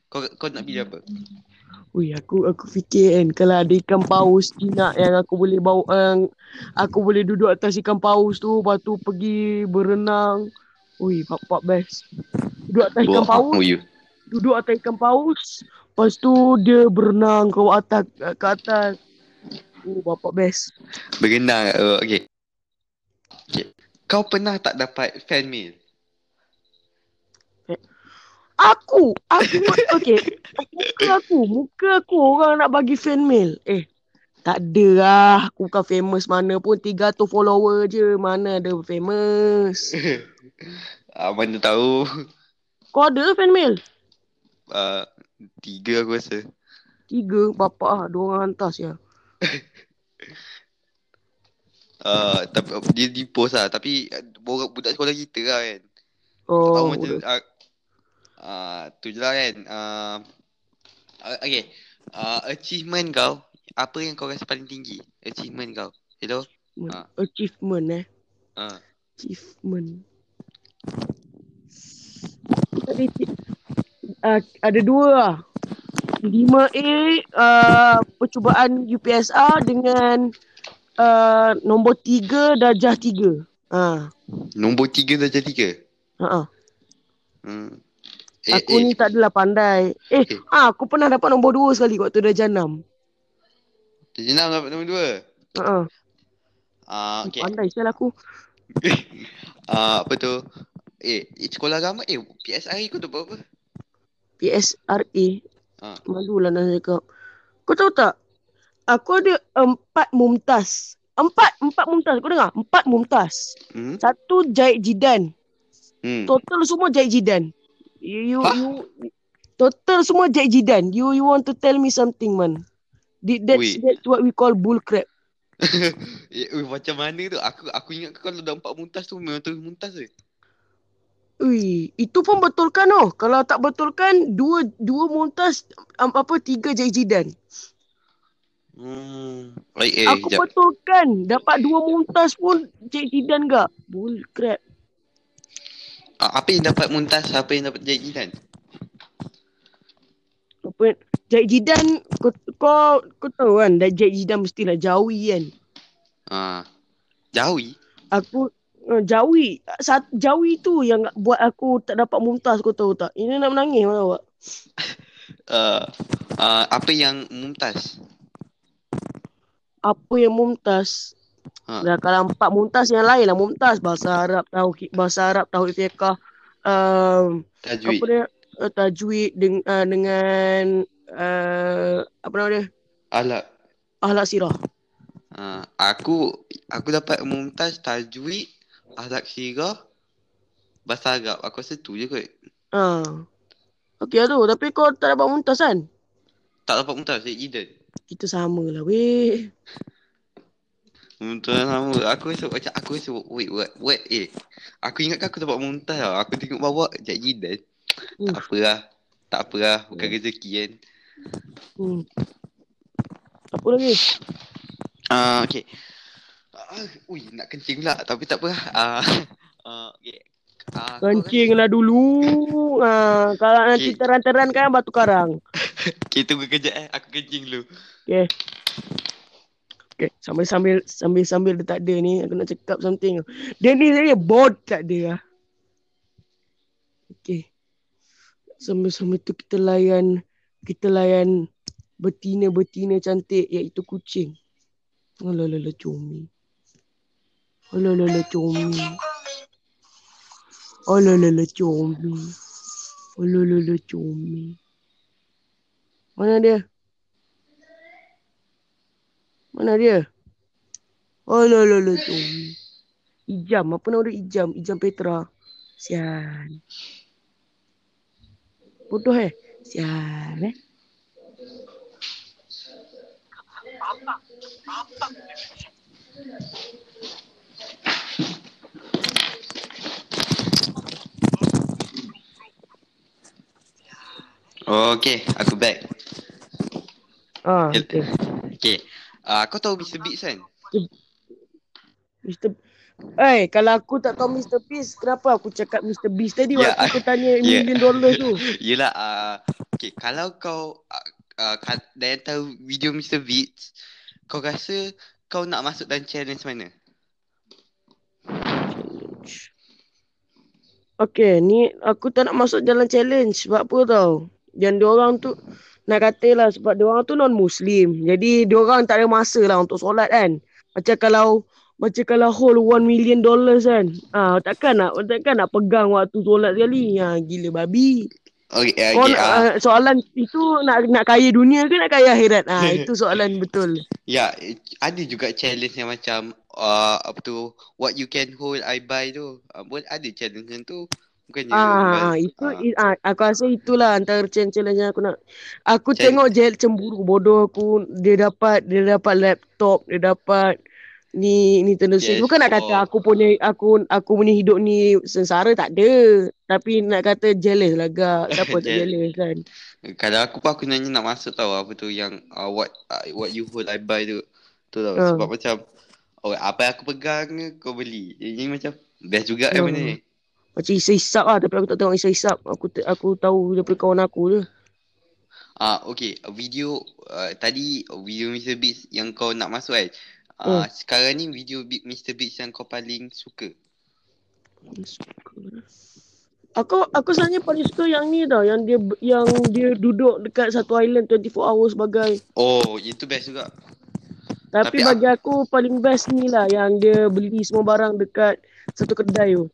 Kau kau nak pilih apa? Ui, aku aku fikir kan kalau ada ikan paus jinak yang aku boleh bawa yang aku boleh duduk atas ikan paus tu lepas tu pergi berenang. Ui, bapak best. Duduk atas ikan paus, you. duduk atas ikan paus. Lepas tu dia berenang ke atas ke atas. Oh, bapak best. Berenang. Uh, okay. okay. Kau pernah tak dapat fan mail? Aku, aku okey. Muka aku, muka aku orang nak bagi fan mail. Eh, tak ada lah. Aku bukan famous mana pun 300 follower je. Mana ada famous. ah, mana tahu. Kau ada fan mail? Uh, tiga aku rasa. Tiga, bapak ah, dua orang hantar ya. Uh, tapi dia di post lah tapi uh, orang budak sekolah kita lah kan. Oh, Tahu macam udah. uh, uh, tu je lah kan. Uh, uh, okay. Uh, achievement kau apa yang kau rasa paling tinggi? Achievement kau. Hello? Ah. achievement eh. Uh, Achievement. Uh, ada dua lah. 5A uh, percubaan UPSR dengan uh, nombor tiga darjah tiga. Ha. Nombor tiga darjah tiga. Ha. ha. Hmm. Eh, aku eh. ni tak adalah pandai. Eh, eh. Ah, aku pernah dapat nombor dua sekali waktu darjah enam. Darjah enam dapat nombor dua? Ha. Uh-uh. Uh, okay. Pandai sekali aku. uh, apa tu? Eh, sekolah agama eh PSRE kau dapat apa? PSRE. Ha. Malulah nak cakap. Kau tahu tak? Aku ada empat mumtaz. Empat, empat mumtaz. Kau dengar? Empat mumtaz. Hmm? Satu jahit jidan. Hmm. Total semua jahit jidan. You, you, you, total semua jahit jidan. You, you want to tell me something, man? That's, that's what we call bull crap. eh, macam mana tu? Aku aku ingat kalau dah empat muntas tu memang terus muntas ke? Ui, itu pun betulkan oh. Kalau tak betulkan dua dua muntas um, apa tiga jajidan. Hmm. Baik, eh, aku jap. betulkan dapat dua muntas pun jajidan gak? Bull crap. apa yang dapat muntas, apa yang dapat jajidan? Apa Jahit jidan kau, kau, kau tahu kan dah jahit jidan mestilah jawi kan. Ha. Jawi? Aku uh, jawi. Sat, jawi tu yang buat aku tak dapat mumtaz kau tahu tak? Ini nak menangis mana awak? uh, uh, apa yang mumtaz? Apa yang mumtaz? Ha. Dah kalau empat mumtaz yang lain lah mumtaz bahasa Arab tahu bahasa Arab tahu fiqh um, tajwid. Apa dia? Uh, tajwid deng- uh, dengan uh, apa nama dia? Ahlak. Ahlak sirah. Uh, aku aku dapat mumtaz tajwid, ahlak sirah, bahasa Arab. Aku rasa tu je kot. Ha. Uh. Okey lah tu. Tapi kau tak dapat mumtaz kan? Tak dapat mumtaz, Syed Jidan. Kita sama lah weh. Mumtaz sama. Aku rasa macam aku rasa wait what what eh. Aku ingatkan aku dapat mumtaz lah. Aku tengok bawah Syed Jidan. Uh. Tak apalah. Tak apalah. Bukan uh. rezeki kan. Hmm. Apa lagi? Ah, uh, okey. Uh, ui, nak kencing pula tapi tak apa. Ah, uh, uh, okey. Uh, kencing lah dulu. Uh, kalau okay. nanti teran-teran kan batu karang. okey, tunggu kejap eh. Aku kencing dulu. Okey. Okey, sambil-sambil sambil-sambil dia tak ada ni, aku nak cakap something. Dia ni saya bored tak ada lah. Okey. Sambil-sambil tu kita layan kita layan betina-betina cantik iaitu kucing. Alalala cumi. Alalala cumi. Alalala cumi. Alalala cumi. Mana dia? Mana dia? Alalala cumi. Ijam. Apa nama dia? Ijam. Ijam Petra. Sian. Bodoh eh. Sian eh. Oh, okay, aku back. Ah, okay. Okay. Uh, kau tahu Mr. Beats kan? Mr. Eh, kalau aku tak tahu Mr. Beast, kenapa aku cakap Mr. Beast tadi yeah. waktu aku tanya yeah. million dollar tu? Yelah, uh, okay, kalau kau uh, uh, dah tahu video Mr. Beats, kau rasa kau nak masuk dalam challenge mana? Okay, ni aku tak nak masuk dalam challenge sebab apa tau? Yang dia orang tu nak kata lah sebab dia orang tu non-Muslim. Jadi dia orang tak ada masa lah untuk solat kan. Macam kalau macam kalau hold one million dollars kan. Ah takkan nak takkan nak pegang waktu solat sekali. Ha gila babi. Okay, okay, oh, uh, soalan itu nak nak kaya dunia ke nak kaya akhirat? Ah itu soalan betul. Ya, ada juga challenge yang macam uh, apa tu what you can hold I buy tu. Uh, ada challenge tu. Bukannya ah, itu ah. aku rasa itulah antara challenge yang aku nak. Aku challenge. tengok Jel cemburu bodoh aku dia dapat dia dapat laptop, dia dapat ni ni terus yes, bukan nak kata aku punya aku aku punya hidup ni sengsara tak ada tapi nak kata jealous lah gak siapa tak jealous kan kalau aku pun aku nanya nak masuk tahu apa tu yang uh, what uh, what you hold I buy tu tu tau uh. sebab macam oh apa yang aku pegang kau beli jadi macam best juga uh. kan benda ni macam isap-isap lah tapi aku tak tengok isap-isap aku aku tahu daripada kawan aku je Ah uh, okay video uh, tadi video Mr Beast yang kau nak masuk kan Uh, Sekarang ni video Mr. Beats yang kau paling suka. Aku aku sebenarnya paling suka yang ni tau yang dia yang dia duduk dekat satu island 24 hours sebagai Oh, itu best juga. tapi, Tapi bagi aku paling best ni lah yang dia beli semua barang dekat satu kedai tu.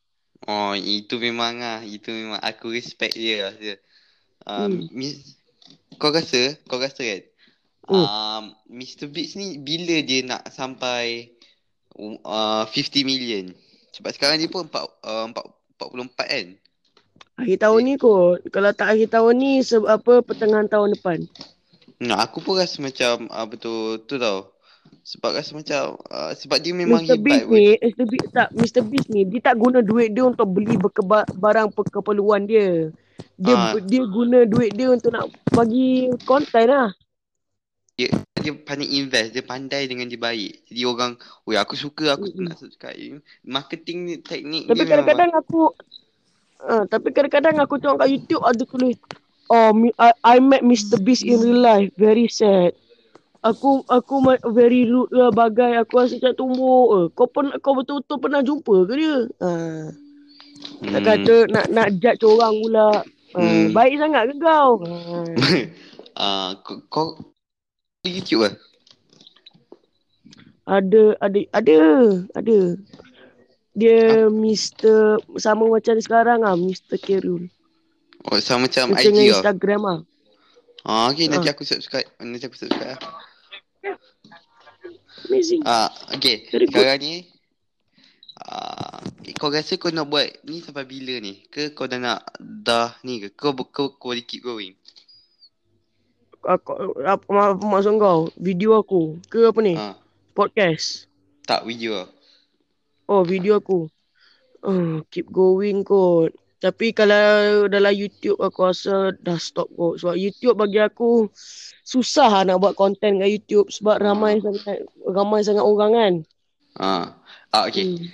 Oh, itu memang ah, itu memang aku respect dia lah. Dia. Hmm. Um, mis- kau rasa, kau rasa kan? Hmm. Um, Mr. Beats ni bila dia nak sampai uh, 50 million? Sebab sekarang dia pun 4, uh, 4, 44 kan? Akhir tahun ni kot. Kalau tak akhir tahun ni se- apa pertengahan tahun depan. Nah, aku pun rasa macam uh, betul tu tau. Sebab rasa macam uh, sebab dia memang Mr. hebat Beast ni, Mr. Beast tak, Mr. Beast ni dia tak guna duit dia untuk beli berkeba, barang keperluan dia. Dia Ah. dia guna duit dia untuk nak bagi konten lah. Dia, dia pandai invest, dia pandai dengan dia baik. Jadi orang, oi aku suka, aku Mm-mm. nak subscribe. Marketing ni teknik Tapi dia kadang-kadang aku uh, tapi kadang-kadang aku tengok kat YouTube ada tulis Oh, I, I met Mr. Beast in real life. Very sad. Aku aku very rude lah bagai aku rasa macam tumbuk. Eh, kau pernah kau betul-betul pernah jumpa ke dia? Ha. memang- Tak kata nak nak judge orang pula. Ha, Hmm. baik sangat ke kau? Ha. Ah, kau, kau di YouTube ke? Ada ada ada ada. Dia Mr. sama macam sekarang ah Mr. Kerul. Oh, sama macam Macam IG lah. Instagram ah. Ah, okay, nanti Ah. aku subscribe. Nanti aku subscribe. lah. Amazing. Ah, okay. Very good. Sekarang ni, ah, kau rasa kau nak buat ni sampai bila ni? Ke kau dah nak dah ni ke? Kau kau kau boleh keep going? Aku, apa, apa maksud kau? Video aku ke apa ni? Ah, Podcast. tak video. Oh, video aku. Oh, keep going kot. Tapi kalau dalam YouTube aku rasa dah stop kot. Sebab YouTube bagi aku susah lah nak buat konten kat YouTube sebab ramai sangat ramai sangat orang kan. Ah, ah okay. Hmm.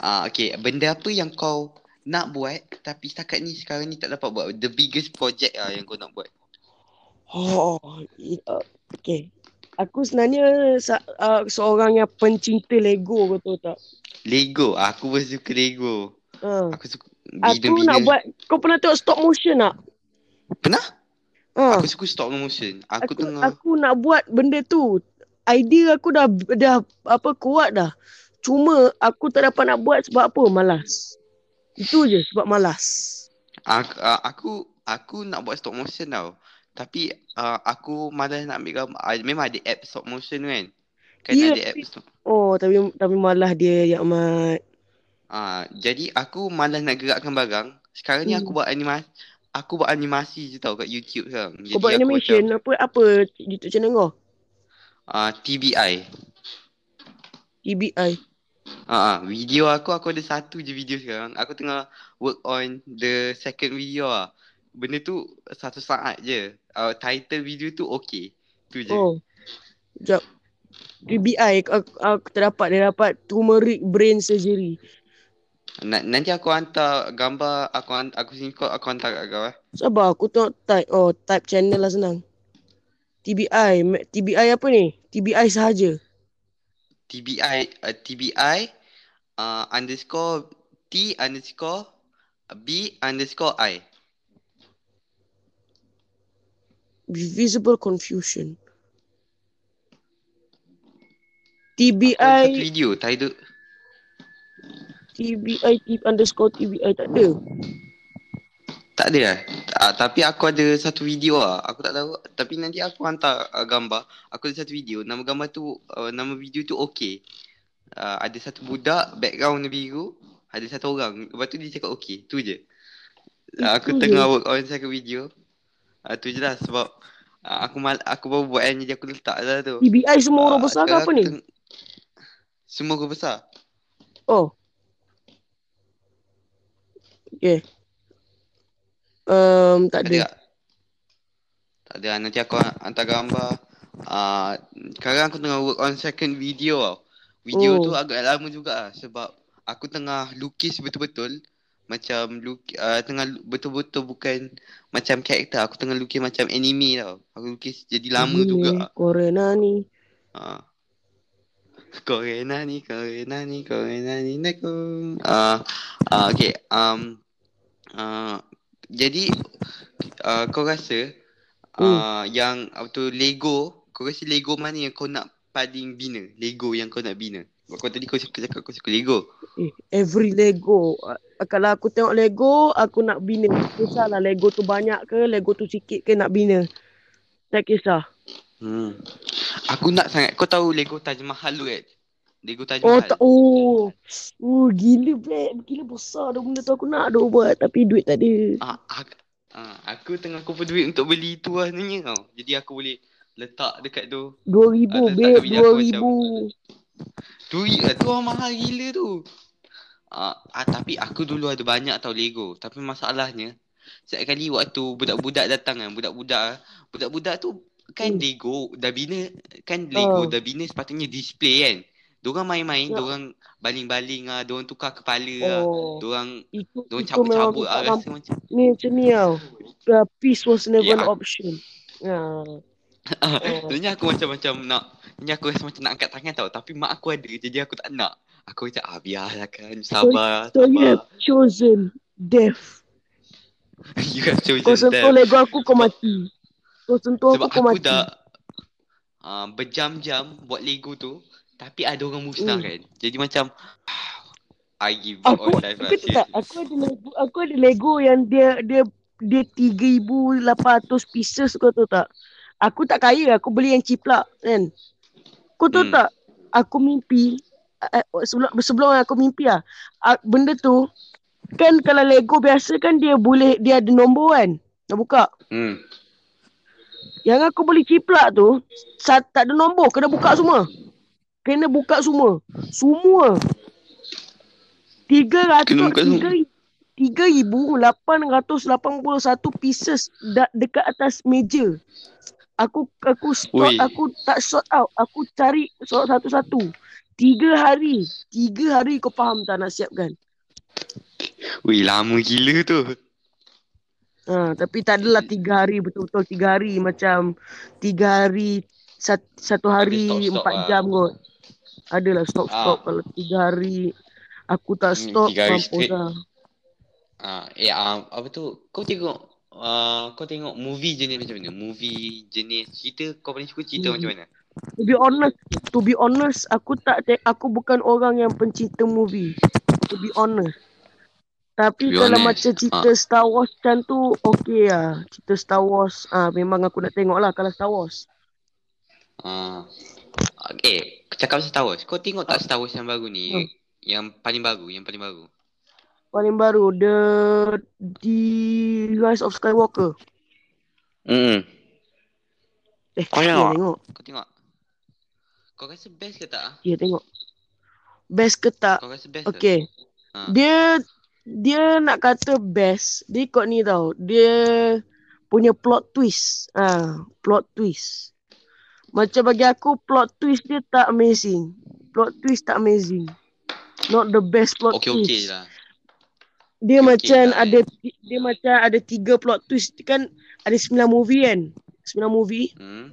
Ah, okay. Benda apa yang kau nak buat tapi setakat ni sekarang ni tak dapat buat? The biggest project lah yang kau nak buat. Oh, uh, okay. Aku sebenarnya uh, seorang yang pencinta Lego betul tak? Lego. Aku pun suka Lego. Uh. Aku suka Aku nak buat Kau pernah tengok stop motion tak? Pernah? Ha. Aku suka stop motion. Aku, Aku, tengah aku nak buat benda tu. Idea aku dah dah apa kuat dah. Cuma aku tak dapat nak buat sebab apa? Malas. Itu je sebab malas. Aku, aku aku nak buat stop motion tau. Tapi uh, aku malas nak ambil gambar. Memang ada app stop motion kan. Kan Ya, ada app stop. Oh, tapi tapi malas dia ya Mat. Uh, jadi aku malas nak gerakkan barang. Sekarang ni Hmm. aku buat animasi. Aku buat animasi je tau kat YouTube sekarang. Jadi Kau buat animation Macam, apa apa YouTube channel kau? uh, TBI. TBI. Ah, uh, video aku aku ada satu je video sekarang. Aku tengah work on the second video lah. Benda tu satu saat je. Uh, title video tu okay. Tu je. Oh. Sekejap. TBI aku, aku terdapat dia dapat turmeric brain surgery. Na- nanti aku hantar gambar aku hantar, aku screenshot aku hantar kat kau eh. Sabar aku tengok type. Oh, type channel lah senang. TBI. TBI apa ni? TBI sahaja. TBI uh, TBI uh, underscore T underscore B underscore I. Visible confusion. Aku satu TBI video title TBI tip underscore TBI tak ada. tak ada lah. Uh, tapi aku ada satu video lah. Aku tak tahu. Tapi nanti aku hantar uh, gambar. Aku ada satu video. Nama gambar tu, uh, nama video tu okay. Uh, ada satu budak, background biru. Ada satu orang. Lepas tu dia cakap okay. Tu je. Uh, aku Itu je. tengah work on second video. Uh, tu je lah sebab uh, aku mal aku baru buat kan jadi aku letak lah tu. TBI semua orang Ah, besar ke apa ni? teng- Semua orang besar. Oh. Okay. Um, tak Tak ada ada. tak? Ada. Nanti aku hantar gambar. Uh, sekarang aku tengah work on second video tau. Video Oh. tu agak lama juga lah sebab aku tengah lukis betul-betul. Macam luk, uh, tengah lu- betul-betul bukan macam karakter. Aku tengah lukis macam anime tau. Aku lukis jadi lama Gila, juga. Corona ni. Uh. Kore nani, kore nani, kore nani, neko. Ah, ah, okay. Um, uh, jadi, uh, kau rasa uh, yang apa tu Lego, kau rasa Lego mana yang kau nak paling bina? Lego yang kau nak bina? Sebab kau tadi kau cakap, cakap kau suka Lego. Eh, every Lego. Uh, kalau aku tengok Lego, aku nak bina. Kisahlah Lego tu banyak ke, Lego tu sikit ke nak bina. Tak kisah. Hmm. Aku nak sangat. Kau tahu Lego Taj Mahal tu kan? Lego Taj Oh, Mahal. tak. Oh. Oh, gila, Brad. Gila besar dah benda tu aku nak dah buat. Tapi duit tak ada. Ah, aku, ah, aku tengah kumpul duit untuk beli tu lah sebenarnya tau. Jadi aku boleh letak dekat tu. Dua ribu, Ada tak babe. kat bilik Dua aku ribu. Tu, tu orang mahal gila tu. Ah, ah, tapi aku dulu ada banyak tau Lego. Tapi masalahnya, setiap kali waktu budak-budak datang kan, budak-budak, budak-budak tu kan Hmm. Lego dah bina, kan Lego Oh. dah bina sepatutnya display kan. Diorang main-main, Ya. diorang baling-baling ah, diorang tukar kepala ah. Oh. Diorang Itu, diorang cabut-cabut ah mampu. rasa macam. Ni macam ni tau. Uh, peace was never Ya. an option. Ya. Oh. Sebenarnya aku macam-macam nak Ni aku rasa macam nak angkat tangan tau Tapi mak aku ada Jadi aku tak nak Aku macam ah biarlah kan Sabar So you have chosen death. You have chosen Kau sentuh them Lego aku kau mati. Kau sentuh Sebab aku kau aku mati. dah uh, Berjam-jam Buat Lego tu Tapi ada orang musnah Hmm. kan Jadi macam I give up Aku on life lah aku tak aku ada Lego aku ada Lego yang dia dia dia 3800 pieces kau tahu tak? Aku tak kaya, aku beli yang ciplak kan. Kau tahu Hmm. tak? Aku mimpi uh, sebelum sebelum aku mimpi ah. Uh, benda tu kan kalau Lego biasa kan dia boleh dia ada nombor kan. Nak buka. hmm. Yang aku beli ciplak tu tak ada nombor, kena buka semua. Kena buka semua. Semua. Tiga ratus Kena buka semua. tiga tiga ribu lapan ratus lapan puluh satu pieces da, dekat atas meja. Aku aku sort Ui. aku tak sort out. Aku cari sort satu-satu. Tiga hari. Tiga hari kau faham tak nak siapkan. Wih lama gila tu Ha, tapi tak adalah tiga hari betul-betul tiga hari macam tiga hari sat, satu hari empat lah. jam kot. Adalah stop-stop Ah. kalau tiga hari aku tak Hmm, stop tiga hari mampus lah. Ah, eh um, apa tu? Kau tengok uh, kau tengok movie jenis macam mana? Movie jenis cerita kau paling suka cerita Hmm. macam mana? To be honest, to be honest, aku tak te- aku bukan orang yang pencinta movie. To be honest. Tapi be kalau honest, macam cerita Star Wars macam tu, okey lah. Cerita Star Wars, ah memang aku nak tengok lah kalau Star Wars. Ah. Okay, cakap pasal Star Wars. Kau tengok tak Star Wars yang baru ni? Hmm. Yang paling baru, yang paling baru. Paling baru, The The Rise of Skywalker. Hmm. Eh, Kau tengok? tengok. Kau tengok. Kau rasa best ke tak? ah? Dia tengok. Best ke tak? Kau rasa best ke? Okay. Ha. Dia dia nak kata best, dia ikut ni tau. Dia punya plot twist. Ah, plot twist. Macam bagi aku plot twist dia tak amazing. Plot twist tak amazing. Not the best plot Okey twist. okey lah. Dia Okey, macam okey lah, ada dia macam ada tiga plot twist kan ada sembilan movie kan. Sembilan movie. Hmm.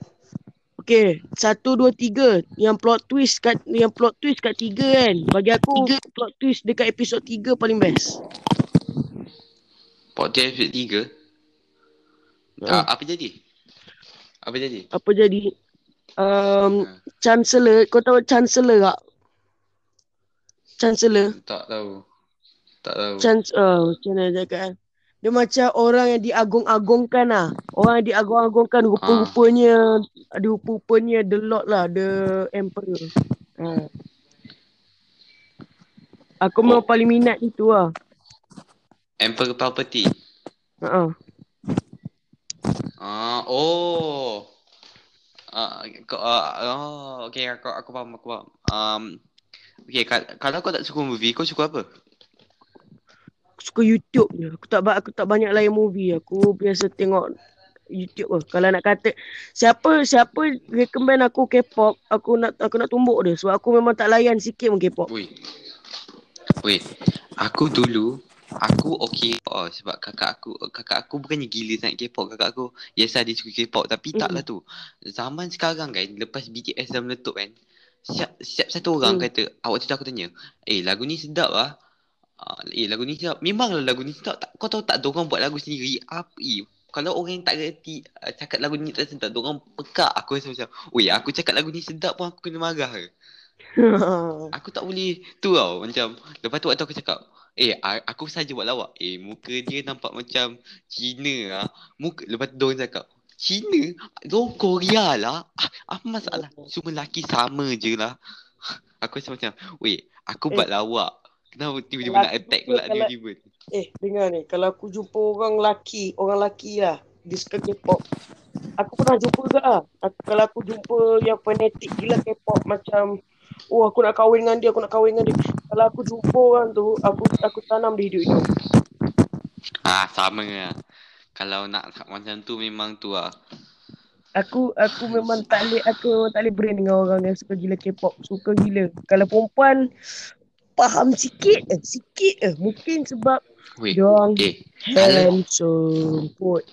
Okay, satu, dua, tiga. Yang plot twist kat yang plot twist kat tiga kan. Bagi aku plot twist dekat episod tiga paling best. Podcast episode 3. Ha. Ah, apa jadi? Apa jadi? Apa jadi? Um, Ha. Chancellor, kau tahu Chancellor tak? Chancellor. Tak tahu. Tak tahu. Chance, uh, macam mana cakap kan? Dia macam orang yang diagung-agungkan lah. Orang yang diagung-agungkan rupa-rupanya, ada rupa-rupanya the Lord lah, the Emperor. Ha. Aku memang Oh. paling minat itu lah. Emperor Palpatine. Ha. Ah, oh. Ah, kau ah, oh, okey aku aku faham aku faham. Um, okey ka- kalau kau tak suka movie, kau suka apa? Aku suka YouTube je. Aku tak aku tak banyak layan movie. Aku biasa tengok YouTube lah. Kalau nak kata siapa siapa recommend aku K-pop, aku nak aku nak tumbuk dia sebab aku memang tak layan sikit pun K-pop. Woi. Woi, aku dulu aku okey oh, sebab kakak aku kakak aku bukannya gila sangat K-pop kakak aku yes lah dia suka K-pop tapi Mm. taklah tu zaman sekarang kan lepas BTS dah meletup kan siap, siap satu orang Hmm. kata, ah, waktu tu aku tanya, eh lagu ni sedap lah. Ah, eh lagu ni sedap. Memanglah lagu ni sedap. Tak, kau tahu tak dorang buat lagu sendiri. Apa? Eh, kalau orang yang tak kerti uh, cakap lagu ni tak sedap, dorang pekak. Aku rasa macam, oi aku cakap lagu ni sedap pun aku kena marah ke? Aku tak boleh tu tau macam lepas tu waktu aku cakap eh aku saja buat lawak. Eh muka dia nampak macam Cina lah. Muka lepas tu dia cakap Cina? Dorang Korea lah. Ah, apa masalah? Semua lelaki sama je lah. Aku rasa macam, weh, aku Eh. buat lawak. Kenapa tiba-tiba nak attack pula kalau- tiba-tiba? Eh, dengar ni. Kalau aku jumpa orang lelaki, orang lelaki lah. Dia suka K-pop. Aku pernah jumpa juga lah. Aku, kalau aku jumpa yang fanatik gila K-pop macam Oh aku nak kahwin dengan dia, aku nak kahwin dengan dia. Kalau aku jumpa orang tu, aku aku tanam dia hidup-hidup. Ah, sama lah. Kalau nak macam tu memang tu lah. Aku aku memang tak boleh aku memang tak boleh brain dengan orang yang suka gila K-pop, suka gila. Kalau perempuan faham sikit eh, sikit eh. Mungkin sebab Weh, dia orang eh, kalau handsome kot.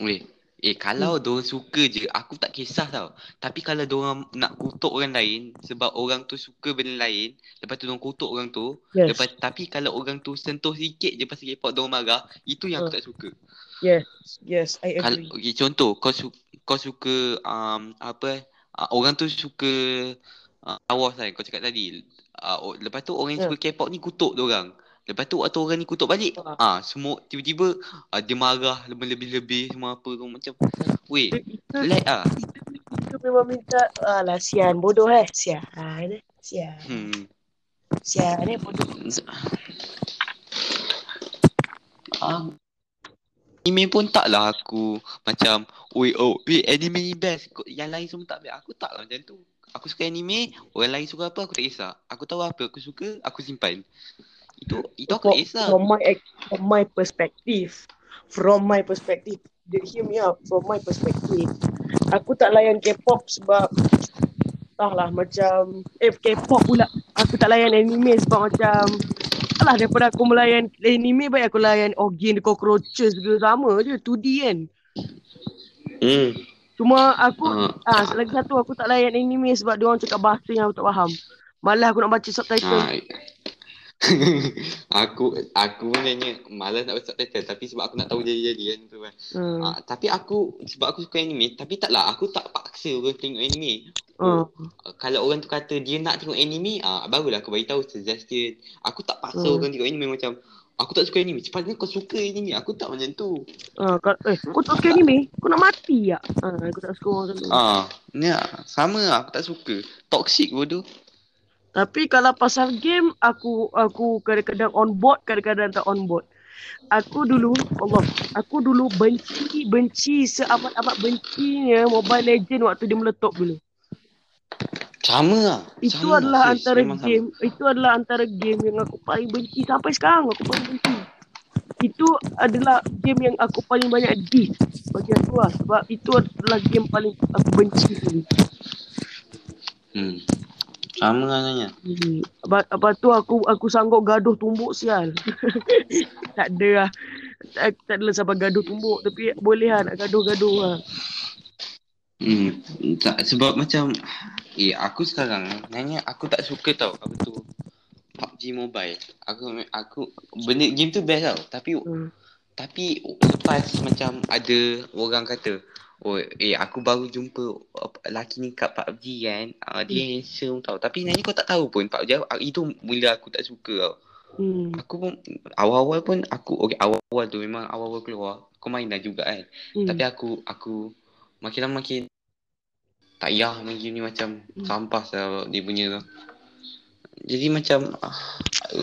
Weh, eh kalau hmm. diorang suka je, aku tak kisah tau. Tapi kalau diorang nak kutuk orang lain sebab orang tu suka benda lain, lepas tu diorang kutuk orang tu, Yes. lepas tapi kalau orang tu sentuh sikit je pasal K-pop diorang marah, itu yang aku Hmm. tak suka. Yes. Yes, I Kalau agree. okay, contoh kau su kau suka um, apa uh, orang tu suka uh, awas kan kau cakap tadi. Uh, lepas tu orang yang Ya. suka K-pop ni kutuk diorang. Lepas tu waktu orang ni kutuk balik, ah Ah. semua tiba-tiba uh, dia marah lebih-lebih semua apa tu macam weh, lag ah. itu, memang minta alah sian bodoh eh. Sian eh. Sian. Hmm. Sian eh bodoh. Ah, anime pun taklah aku macam oi oh eh anime ni best yang lain semua tak best aku tak lah macam tu aku suka anime orang lain suka apa aku tak kisah aku tahu apa aku suka aku simpan itu itu aku For- kisah From my from my perspective, from my perspective, hear me out. From my perspective, aku tak layan K-pop sebab entahlah macam eh K-pop pula. Aku tak layan anime sebab macam Alah daripada aku melayan anime baik aku layan Ogin the Cockroaches ke sama je 2D kan. hmm Cuma aku uh, ah lagi satu aku tak layan anime sebab dia orang cakap bahasa yang aku tak faham. Malah aku nak baca subtitle. ah, aku aku pun nanya malas nak baca subtitle tapi sebab aku nak tahu jadi-jadi kan tu kan Hmm. ah, tapi aku sebab aku suka anime tapi taklah aku tak paksa orang tengok anime Hmm. Uh, kalau orang tu kata dia nak tengok anime, ah barulah aku bagi tahu suggestion. Aku tak paksa Hmm. orang tengok anime macam aku tak suka anime. Cepatnya kau suka anime. Aku tak macam tu. Ah, kau, eh, kau tak suka anime? Kau nak mati tak? Ah, aku tak suka orang tu. Ah, ni ah, sama lah. Aku tak suka. Toxic bodoh. Tapi kalau pasal game, aku aku kadang-kadang on board, kadang-kadang tak on board. Aku dulu, Allah, aku dulu benci, benci seamat-amat bencinya Mobile Legend waktu dia meletup dulu. Sama lah. Itu sama adalah sis. antara Memang sama. game, itu adalah antara game yang aku paling benci sampai sekarang aku paling benci. Itu adalah game yang aku paling banyak diss bagi aku lah. Sebab itu adalah game paling aku benci dulu. Hmm. Sama nanya. Hmm. Lepas, lepas tu aku aku sanggup gaduh tumbuk sial. tak ada lah. Tak, tak adalah sampai gaduh tumbuk. Tapi boleh lah nak gaduh-gaduh lah. Hmm. Tak, sebab macam eh aku sekarang nanya aku tak suka tau apa tu PUBG Mobile. Aku aku benda game tu best tau. Tapi Hmm. Tapi lepas macam ada orang kata Oh eh aku baru jumpa uh, lelaki ni kat PUBG kan uh, Dia handsome tau Tapi sebenarnya kau tak tahu pun PUBG uh, Itu mula aku tak suka tau Hmm. Aku pun awal-awal pun aku Okay awal-awal tu memang awal-awal keluar Kau main dah juga kan Hmm. Tapi aku aku makin lama makin Tak yah main game ni macam Hmm. sampah lah dia punya tu Jadi macam uh,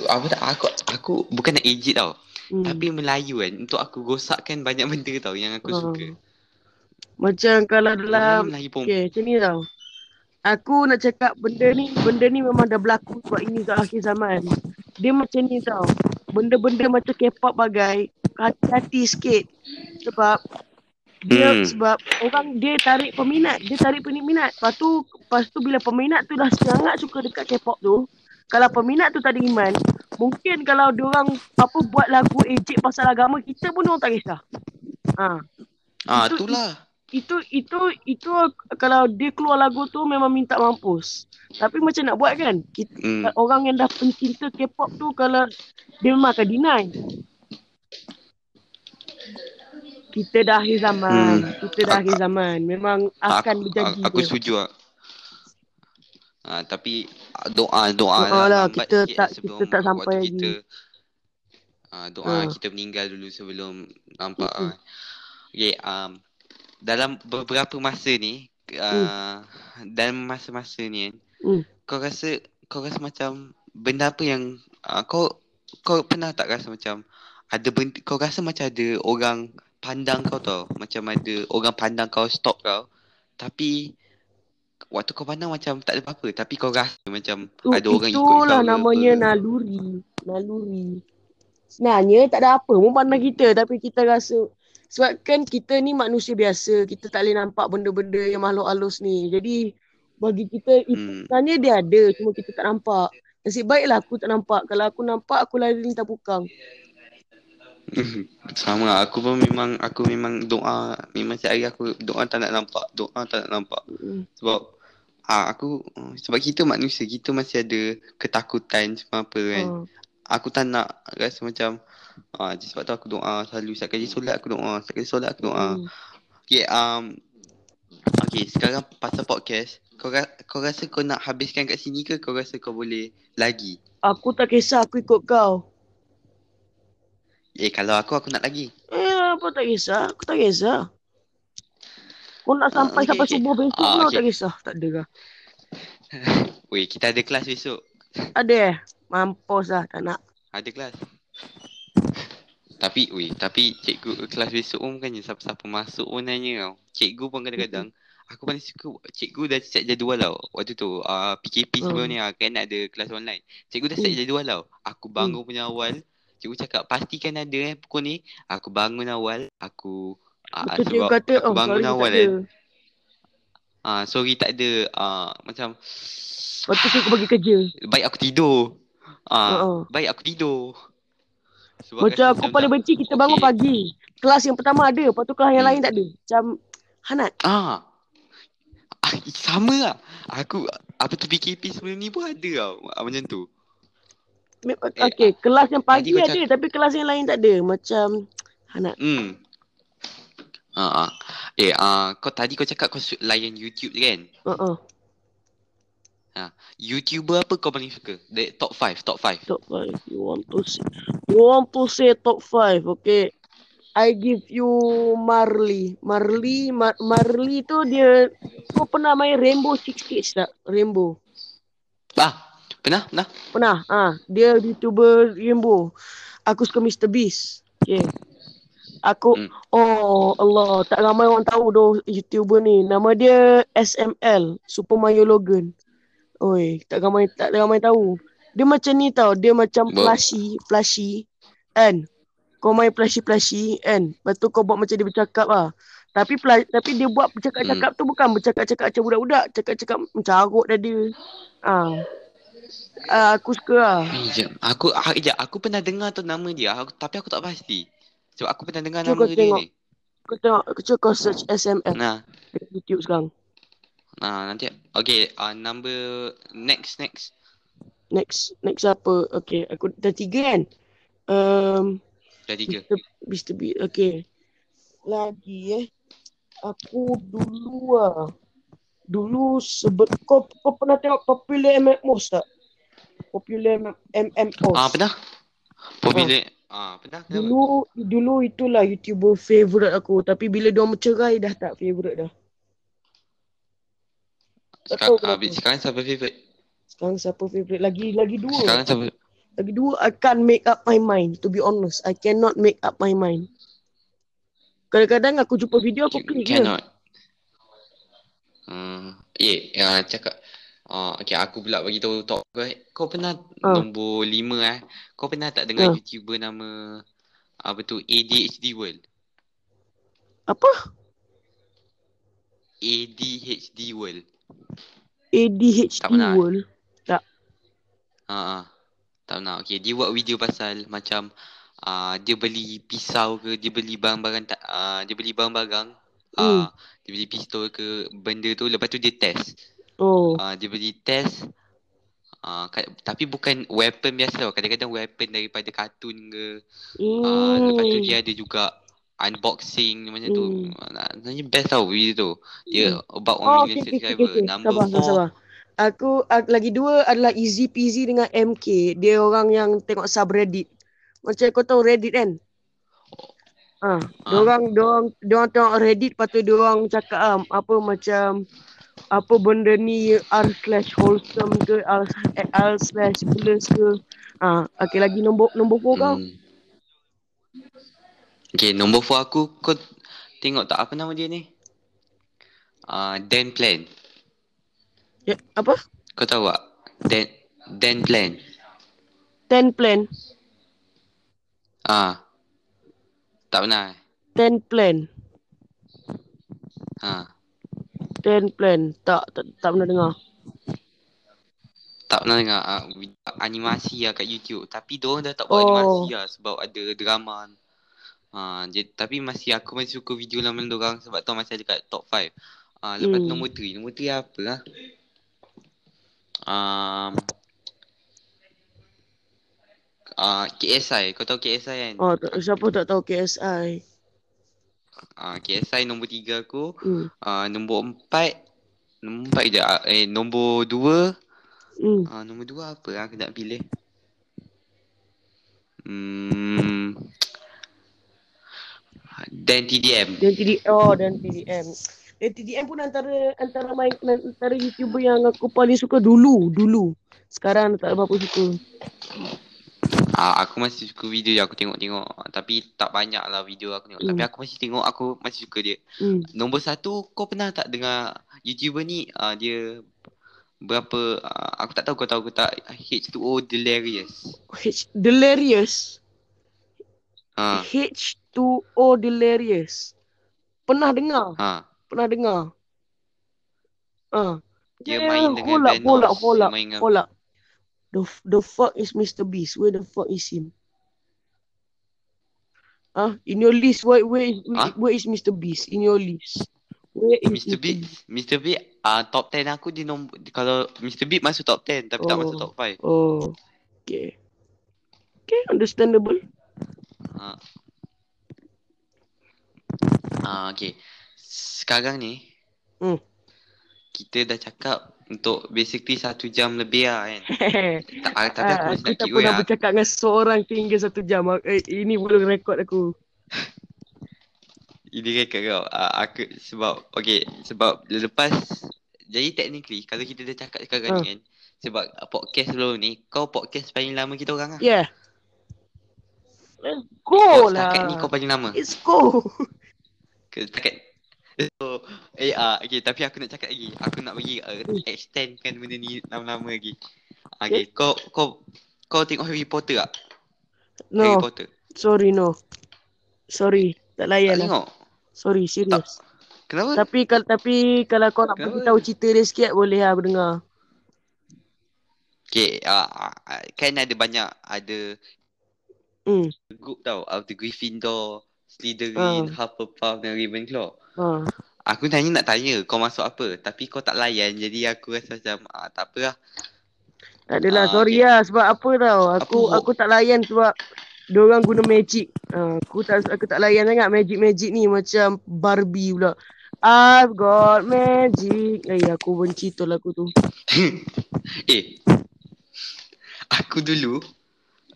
apa tak aku aku bukan nak ejit tau Hmm. tapi Melayu kan Untuk aku gosakkan banyak benda tau Yang aku Ah. suka Macam kalau dalam Okay, macam ni tau. Aku nak cakap benda ni, benda ni memang dah berlaku sebab ini kat akhir zaman. Dia macam ni tau. Benda-benda macam K-pop bagai, hati-hati sikit. Sebab dia Hmm. sebab orang dia tarik peminat, dia tarik peminat. Lepas tu, lepas tu bila peminat tu dah sangat suka dekat K-pop tu, kalau peminat tu tak ada iman, mungkin kalau diorang apa buat lagu ejek pasal agama kita pun orang tak kisah. Ha. Ah Itu- itulah itu itu itu kalau dia keluar lagu tu memang minta mampus. Tapi macam nak buat kan? Kita, Hmm. orang yang dah pencinta K-pop tu kalau dia memang akan deny. Kita dah akhir zaman. Hmm. Kita dah akhir zaman. Memang akan aku, berjanji. aku dia. setuju lah. Ah, tapi ah, doa doa Doa lah, lambat kita tak- kita tak sampai lagi. kita ah, doa Ah. kita meninggal dulu sebelum nampak. Okay, um, dalam beberapa masa ni uh, dalam masa-masa ni kan Hmm. kau rasa kau rasa macam benda apa yang uh, kau kau pernah tak rasa macam ada benda, kau rasa macam ada orang pandang kau tau macam ada orang pandang kau stop kau tapi waktu kau pandang macam tak ada apa-apa tapi kau rasa macam Tu, ada orang ikut itulah kau ke namanya apa. naluri. Naluri. Sebenarnya tak ada apa pun pandang kita tapi kita rasa sebab kan kita ni manusia biasa. Kita tak boleh nampak benda-benda yang makhluk halus ni. Jadi bagi kita hmm. sebenarnya dia ada cuma kita tak nampak. Nasib baiklah aku tak nampak. Kalau aku nampak aku lari lintah pukang. sama lah. aku pun memang aku memang doa memang setiap hari aku doa tak nak nampak doa tak nak nampak Mm. sebab ah aku sebab kita manusia kita masih ada ketakutan semua apa kan Ha. aku tak nak rasa macam ah sebab tu aku doa selalu setiap kali solat aku doa setiap kali solat aku doa Mm. okay um okay sekarang pasal podcast kau ra- kau rasa kau nak habiskan kat sini ke kau rasa kau boleh lagi Aku tak kisah aku ikut kau. eh kalau aku aku nak lagi Eh apa tak kisah. Aku tak kisah. Kau nak Ah, sampai okay, sampai okay. subuh besok Ah, pun aku okay. tak kisah. Tak ada kah? Weh kita ada kelas besok Ada eh? Mampus lah tak nak. Ada kelas. Tapi, weh, tapi cikgu kelas besok pun bukannya siapa-siapa masuk pun nanya tau. Cikgu pun kadang-kadang, aku paling suka, cikgu dah set jadual tau. Waktu tu, uh, PKP sebelum Hmm. ni lah, kan ada kelas online. Cikgu dah set Hmm. jadual tau. Aku bangun punya awal, cikgu cakap, pastikan ada eh pukul ni. Aku bangun awal, aku, uh, Betul sebab kata, aku oh bangun sorry awal kan. Ah, sorry tak ada, uh, macam, Lepas tu cikgu bagi kerja. baik aku tidur. Ah, Uh-uh. baik aku tidur. Sebab Macam rasa aku paling benci kita bangun Okey. pagi. Kelas yang pertama ada, lepas tu kelas yang Hmm. lain tak ada. Macam Hanat. Ah. ah sama lah. Aku apa tu PKP sebelum ni pun ada tau. Ah, Macam tu. Eh, Okay, kelas yang pagi kau ada tapi kelas yang lain tak ada. Macam Hanat. Hmm. Ah, ah. Eh, ah, kau tadi kau cakap kau layan YouTube kan? Uh-uh. YouTuber apa kau paling suka? The top 5, top 5. Top 5. You want to say You want to say top 5, okay. I give you Marley. Marley, Mar Marley tu dia kau pernah main Rainbow Six Siege tak? Rainbow. Ah, pernah? Pernah? Pernah. Ah, dia YouTuber Rainbow. Aku suka Mr Beast. Okay. Aku Hmm. oh Allah, tak ramai orang tahu doh YouTuber ni. Nama dia SML, Super Mario Logan. Oi, tak ramai tak ramai tahu. Dia macam ni tau, dia macam flashy, flashy. Kan? Kau main flashy-flashy kan? Lepas tu kau buat macam dia bercakap lah. Tapi pla- tapi dia buat bercakap-cakap tu bukan bercakap-cakap macam budak-budak. Cakap-cakap mencarut dah dia. Ah. Ah, aku suka lah. Eh, jap. Aku, ah, jap. Aku pernah dengar tu nama dia. Aku, tapi aku tak pasti. Sebab aku pernah dengar Cuba nama kau dia tengok. ni. Kau tengok, kau search SML Nah, dekat YouTube sekarang. Nah nanti. Okay, uh, number next, next. Next, next apa? Okay, aku dah tiga kan? Um, Dah tiga. Mr. Mr. Beat, okay. Lagi eh. Aku dulu ah. Dulu sebut kau kau pernah tengok Popular MMOs tak? Popular MMOs. Ah, pernah? Popular. Ah, pernah? Kenapa? Dulu dulu itulah YouTuber favourite aku tapi bila dia bercerai dah tak favourite dah. Tak tahu Sekarang, siapa favourite? Sekarang siapa favourite? Lagi lagi dua. Sekarang siapa? Lagi dua I can't make up my mind to be honest. I cannot make up my mind. Kadang-kadang aku jumpa video aku klik je. Cannot. Hmm. Eh, ya, cakap. Ah, okay, aku pula bagi tahu top kau. eh. Kau pernah Ah. nombor lima eh? Kau pernah tak dengar Ah. YouTuber nama apa tu ADHD World? Apa? ADHD World. ADHD Tak pernah? World. Ha ah. Tak nak. Okay, dia buat video pasal macam ah dia beli pisau ke, dia beli barang-barang tak ah dia beli barang-barang Hmm. Ah, dia beli pistol ke benda tu lepas tu dia test. Oh. Ah, dia beli test Ah, ka- tapi bukan weapon biasa tau. Kadang-kadang weapon daripada kartun ke. Ah, lepas tu Hmm. dia ada juga unboxing macam tu. Hmm. Sebenarnya best tau video tu. Dia about 1 Oh, million okay, okay, okay, subscriber. okay. Number Sabar, sabar, 4 sabar. Aku, aku lagi dua adalah Easy Peasy dengan MK. Dia orang yang tengok subreddit. Macam kau tahu Reddit kan? Ah, Ah. diorang, diorang, diorang tengok Reddit lepas tu diorang cakap um, apa macam apa benda ni r slash wholesome ke r, r slash plus ke. Ah, okay lagi nombor nombor kau. Hmm. Okay, nombor 4 aku kau tengok tak apa nama dia ni? Ah, Dan Plan. Ya, apa? Kau tahu tak? Dan Dan Plan. Ten plan. Ah. Tak pernah. eh? Ten plan. Ha. Ten plan. Tak, tak, tak pernah dengar. Tak pernah dengar uh, animasi lah kat YouTube. Tapi diorang dah tak buat Oh. animasi lah sebab ada drama. Ha, jadi, tapi masih aku masih suka video lama diorang sebab tu masih ada kat top 5. Uh, lepas tu Hmm. nombor 3. Nombor 3 apa lah? Um, uh, KSI. Kau tahu KSI kan? Oh, tak, siapa tak tahu KSI? Uh, KSI nombor 3 aku. Hmm. Uh, nombor 4. Nombor 4 je. Uh, eh, nombor 2. Hmm. Ah, nombor dua apa lah aku nak pilih? Hmm. Dan TDM. Dan TD oh dan TDM. Dan TDM pun antara antara main antara YouTuber yang aku paling suka dulu, dulu. Sekarang tak berapa suka. Ah, aku masih suka video dia aku tengok-tengok. Tapi tak banyak lah video aku tengok. Hmm. Tapi aku masih tengok, aku masih suka dia. Hmm. Nombor satu, kau pernah tak dengar YouTuber ni? Ah, dia berapa, ah, aku tak tahu kau tahu ke tak, H2O Delirious. H Delirious. Ha, H2O Delirious. Pernah dengar? ha. Pernah dengar? Ah. Dia Eh, main dengan hold up, Thanos. up, main dengan- hold up. The, the fuck is Mr. Beast? Where the fuck is him? Ah, in your list, where where is Huh? where is Mr. Beast? In your list, where is Mr. Beat, Mr. Beat, ah top 10 aku dia nombor, kalau Mr. Beat masuk top 10 tapi tak Oh. masuk top 5. Oh, okay, okay, understandable. Ha. Ah, okay. Sekarang ni, Hmm. kita dah cakap untuk basically satu jam lebih lah kan. Tak, ah, tapi aku Ah, masih aku nak keep pernah lah. bercakap dengan seorang hingga satu jam. Eh, ini belum rekod aku. Ini rekod kau. Ah, aku sebab, okay, sebab lepas, jadi technically kalau kita dah cakap sekarang ni Ah. kan, sebab podcast sebelum ni, kau podcast paling lama kita orang lah. Yeah. Let's go lah. setakat ni kau paling lama. Let's go. Ke setakat So, eh ah okay, tapi aku nak cakap lagi. Aku nak bagi uh, extendkan benda ni lama-lama lagi. Okay, kau kau kau tengok Harry Potter tak? Harry No, Potter. sorry no. Sorry, tak Tak layan lah. tengok. Sorry, serius. Kenapa? Tapi kalau tapi kalau kau nak Kenapa? bagi tahu cerita dia sikit boleh lah aku dengar. Okay, uh, uh, kan ada banyak ada Hmm. group tau. Of the Gryffindor, Slytherin, Ah. Hufflepuff dan Ravenclaw. Ha. Aku tanya nak tanya kau masuk apa. Tapi kau tak layan. Jadi aku rasa macam ah, tak apa lah. Tak adalah, Ah, sorry okay. lah sebab apa tau. Aku Apa? aku tak layan sebab diorang guna magic. Ha, aku tak aku tak layan sangat magic-magic ni macam Barbie pula. I've got magic. Eh, aku benci tu lagu tu. eh. Aku dulu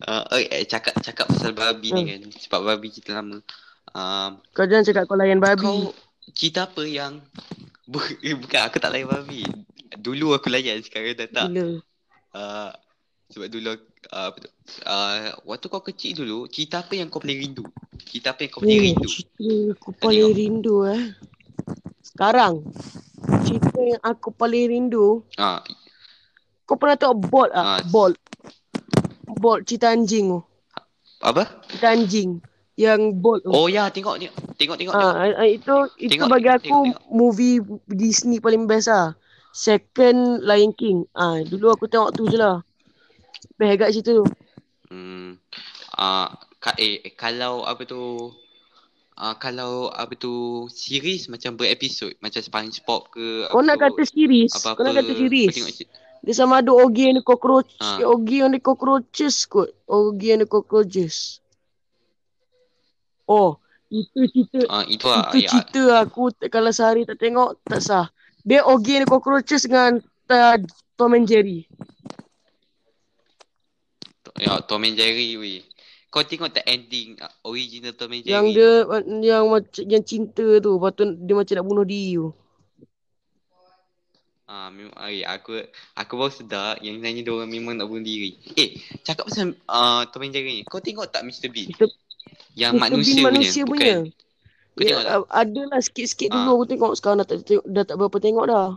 uh, eh, cakap cakap pasal babi ni Hmm. kan. Sebab babi kita lama. Um, Kau jangan cakap kau layan babi. kau cerita apa yang eh, bukan aku tak layan babi. Dulu aku layan sekarang dah tak. Gila. Uh, sebab dulu uh? Uh, waktu kau kecil dulu, cerita apa yang kau paling rindu? Cerita apa yang kau paling Oh, rindu? cerita aku paling rindu eh. Sekarang. Cerita yang aku paling rindu. Ah, Kau pernah tengok Bolt ah? Ah. Bolt. Bolt cerita anjing tu. apa? Cerita anjing. Yang Bolt tu. Oh ya, tengok tengok tengok tengok. Ah, ah, itu itu Tengok, bagi tengok, aku tengok. movie Disney paling best lah. Second Lion King. Ah, dulu aku tengok tu je lah. Best kat situ. Hmm. Ah, ka, eh, eh, kalau apa tu uh, kalau apa tu series macam berepisod macam SpongeBob ke Kau nak kata series? apa-apa Kau nak kata series? tengok Dia sama ada Ogie and the Cockroach. Ha. Ogie and the Cockroaches kot. Ogie and the Cockroaches. Oh, itu cerita. ah itu lah itu ya, cerita aku kalau sehari tak tengok, tak sah. Dia and the Cockroaches dengan uh, Tom and Jerry. ya Tom and Jerry weh. Kau tengok tak ending uh, original Tom and Jerry? Yang dia yang macam yang cinta tu, lepas tu dia macam nak bunuh diri tu. Ah, memang ay, aku aku baru sedar yang nanya dia orang memang nak bunuh diri. Eh, cakap pasal uh, Tom and Jerry ni. Kau tengok tak Mr Bean? Mr. Yang manusia, Bean punya. manusia punya. Bukan. Kau tengok tak? Ya, ada lah sikit-sikit Ah. dulu aku tengok sekarang dah tak tengok, dah tak berapa tengok dah.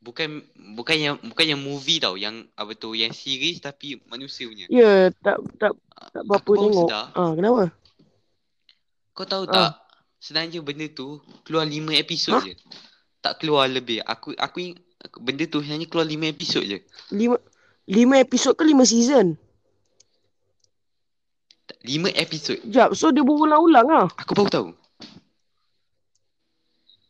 Bukan bukan yang bukan yang movie tau, yang apa tu, yang series tapi manusia punya. Ya, tak tak tak berapa Aku tengok. Ah, kenapa? Kau tahu Ah. tak? Sebenarnya benda tu keluar 5 episod Hah? je. Tak keluar lebih. Aku aku ing- benda tu hanya keluar 5 episod je. Lima lima episod ke lima season? 5 episod. Sekejap, so dia berulang-ulang ah. Aku baru tahu.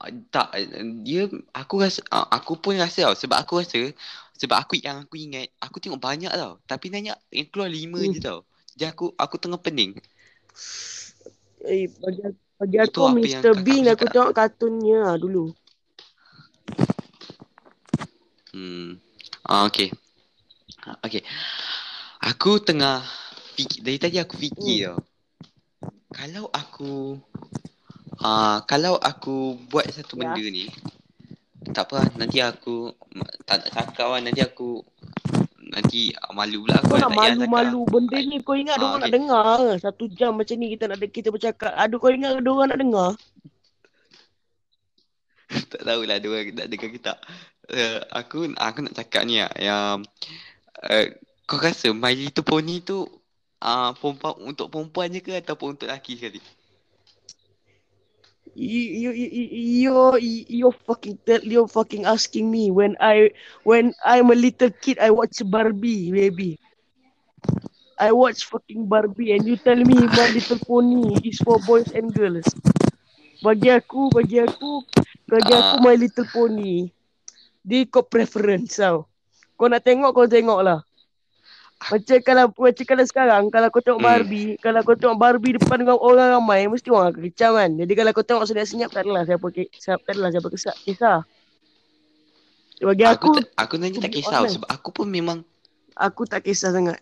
Ah, Tak, eh, dia aku rasa ah, aku pun rasa tau sebab aku rasa sebab aku yang aku ingat aku tengok banyak tau tapi nanya yang keluar 5 Hmm. je tau. Jadi aku aku tengah pening. Eh, bagi bagi aku Mr. Bean aku cakap. tengok kartunnya ah, dulu. Hmm. Ah okey. Ah, Okey. Aku tengah fikir dari tadi aku fikir tau. Kalau aku ah kalau aku buat satu Ya. benda ni tak apa lah, nanti aku tak nak cakap lah nanti aku nanti malu pula aku Kau nak tak payah malu-malu benda ni kau ingat Ah, dia orang nak dengar ke? Satu jam macam ni kita nak kita bercakap. Aduh kau ingat dia orang nak dengar? tak tahulah dia orang nak dengar ke tak. Uh, aku aku nak cakap ni lah yang uh, kau rasa My Little Pony tu uh, perempuan untuk perempuan je ke ataupun untuk lelaki sekali? You you you you fucking tell you fucking asking me when I when I'm a little kid I watch Barbie baby. I watch fucking Barbie and you tell me My Little Pony is for boys and girls. Bagi aku, bagi aku, bagi aku Ah. My Little Pony. Dia kau preference tau. Kau nak tengok kau tengok lah. Macam kalau macam kalau sekarang kalau kau tengok Hmm. Barbie, kalau kau tengok Barbie depan dengan orang ramai mesti orang akan kecam kan. Jadi kalau kau tengok senyap-senyap tak adalah siapa ke, siapa tak adalah siapa kesat kisah. Bagi Aku aku, tak, aku tak kisah sebab aku pun memang aku tak kisah sangat.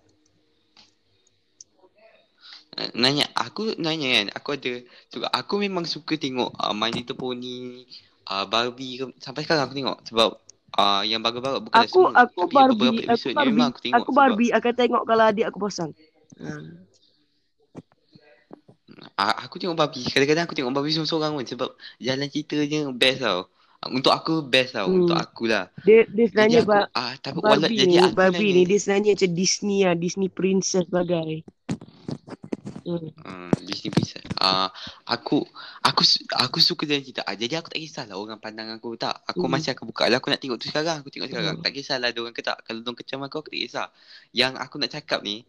uh, nanya aku nanya kan aku ada sebab aku memang suka tengok uh, My Little Pony uh, Barbie ke, sampai sekarang aku tengok sebab uh, yang baru-baru bukan Aku semua aku tapi Barbie, beberapa aku episod ni Barbie, memang aku tengok aku Barbie akan tengok kalau adik aku pasang. Sebab uh, aku tengok Barbie kadang-kadang aku tengok Barbie seorang-seorang pun sebab jalan ceritanya best tau uh, untuk aku best tau Hmm. untuk akulah Dia dia jadi sebenarnya aku ba- ah tapi Barbie jadi ni, aku Barbie nanya ni dia sebenarnya macam Disney lah, Disney princess bagai. Hmm. Disney Princess. Ah, aku aku aku suka jalan cerita. Ah, jadi aku tak kisahlah orang pandang aku tak. Aku Hmm. masih akan buka lah. Aku nak tengok tu sekarang. Aku tengok sekarang. Hmm. Tak kisahlah dia orang ke tak. Kalau dia orang kecam aku, aku tak kisah. Yang aku nak cakap ni,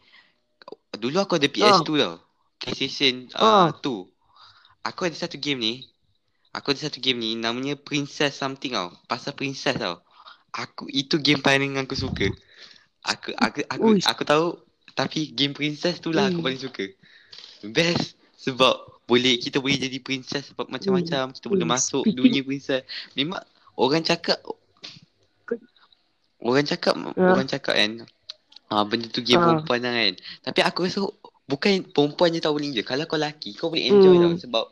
dulu aku ada PS2 tau. PlayStation Ah. uh, 2. Aku ada satu game ni. Aku ada satu game ni namanya Princess something tau. Pasal princess tau. Aku itu game paling aku suka. Aku aku aku Uish. aku tahu tapi game princess tu lah aku Hmm. paling suka. Best sebab boleh kita boleh jadi princess sebab macam-macam kita boleh Hmm. masuk dunia princess. Memang orang cakap orang cakap Ah. orang cakap kan ah benda tu game Ah. perempuan lah kan. Tapi aku rasa bukan perempuan je tak boleh je. Kalau kau lelaki kau boleh enjoy Hmm. tau sebab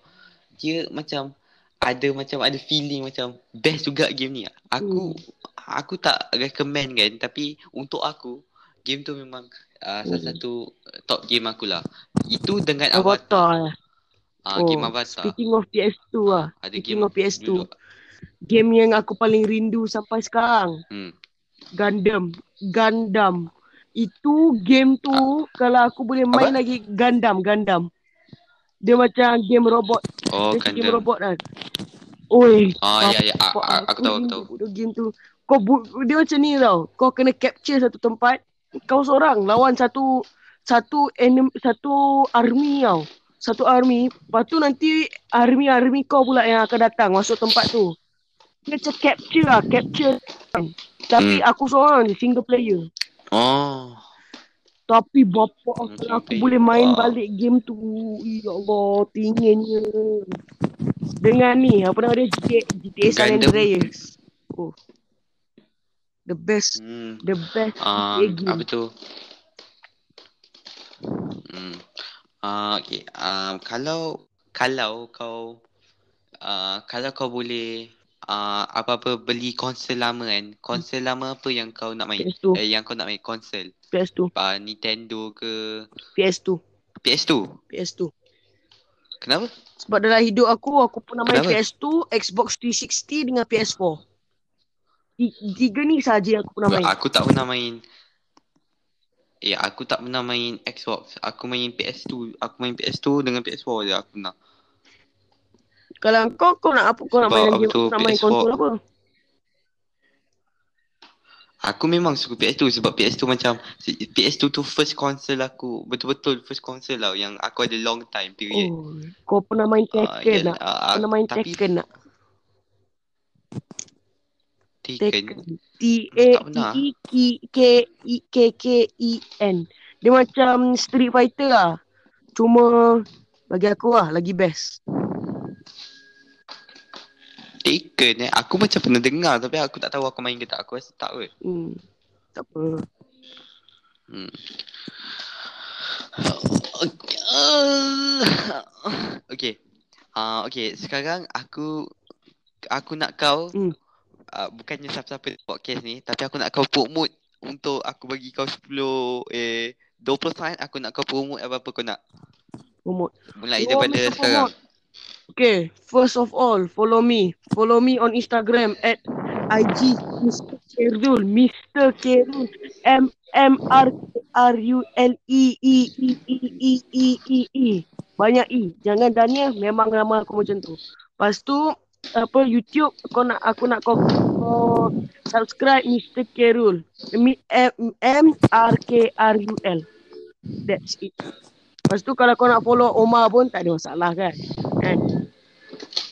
dia macam ada macam ada feeling macam best juga game ni. Aku Hmm. aku tak recommend kan tapi untuk aku game tu memang uh, salah Hmm. satu uh, top game aku lah. Itu dengan Avatar. Avatar lah. Ah game Avatar. Speaking of PS2 lah. Ada Speaking game of PS2. dulu. Game yang aku paling rindu sampai sekarang. Hmm. Gundam. Gundam. Itu game tu kalau aku boleh main Apa? lagi Gundam, Gundam. Dia macam game robot. Oh dia game Gundam. robot kan. Oi, Ah ya ya A- Fuck, a- aku tahu aku tahu. game tu. Kau bu- dia macam ni tau. Kau kena capture satu tempat. Kau seorang lawan satu satu enem, satu army tau. satu army. Lepas tu nanti army-army kau pula yang akan datang masuk tempat tu. Dia macam capture lah, capture. Tapi Hmm. aku seorang je, single player. Oh. Tapi bapak aku, Okay, aku boleh main Wow. balik game tu. Ya Allah, tinginnya. Dengan ni, apa nama dia? GTA, GTA San. Andreas. Oh. The best, Hmm. the best Um, GTA game. apa tu? Hmm. Uh, okay. Um, kalau kalau kau uh, kalau kau boleh uh, apa-apa beli konsol lama kan, konsol lama apa yang kau nak main? PS2, Eh, yang kau nak main konsol? PS2, Uh, Nintendo ke PS2, PS2? PS2. Kenapa? Sebab dalam hidup aku, aku pernah main Kenapa? PS2, Xbox 360 dengan PS4. Ti- Tiga ni saja yang aku pernah main. Aku tak pernah main Eh aku tak pernah main Xbox Aku main PS2 Aku main PS2 dengan PS4 je aku pernah Kalau kau, kau nak apa? Kau nak Sebab main tu, kau nak main PS4. konsol apa? Aku memang suka PS2 sebab PS2 macam PS2 tu first console aku Betul-betul first console lah Yang aku ada long time period Oh, kau pernah main Ah, Tekken yalah, tak? ah, Pernah main tapi Tekken tak? Taken. T-A-E-K-E-K-E-N. Dia macam Street Fighter lah. Cuma bagi aku lah lagi best. Taken eh Aku macam pernah dengar Tapi aku tak tahu aku main ke tak Aku rasa tak kot Hmm. Tak apa. Hmm. Okay. Uh, okay. Uh, okay. Sekarang aku aku nak kau Hmm. Uh, bukannya siapa-siapa podcast ni tapi aku nak kau promote untuk aku bagi kau 10 eh 20 saat aku nak kau promote apa-apa kau nak. Promote. Mulai Oh, daripada Mr. sekarang. Okay, first of all, follow me. Follow me on Instagram at IG Mr. Kerul. Mr. Kerul. M M R R U L E E E E E E E E. Banyak E. Jangan Daniel, memang nama aku macam tu. Lepas tu apa YouTube kau nak aku nak kau, kau subscribe Mr. Kerul. M M R K R U L. That's it. Lepas tu kalau kau nak follow Omar pun tak ada masalah kan. Kan?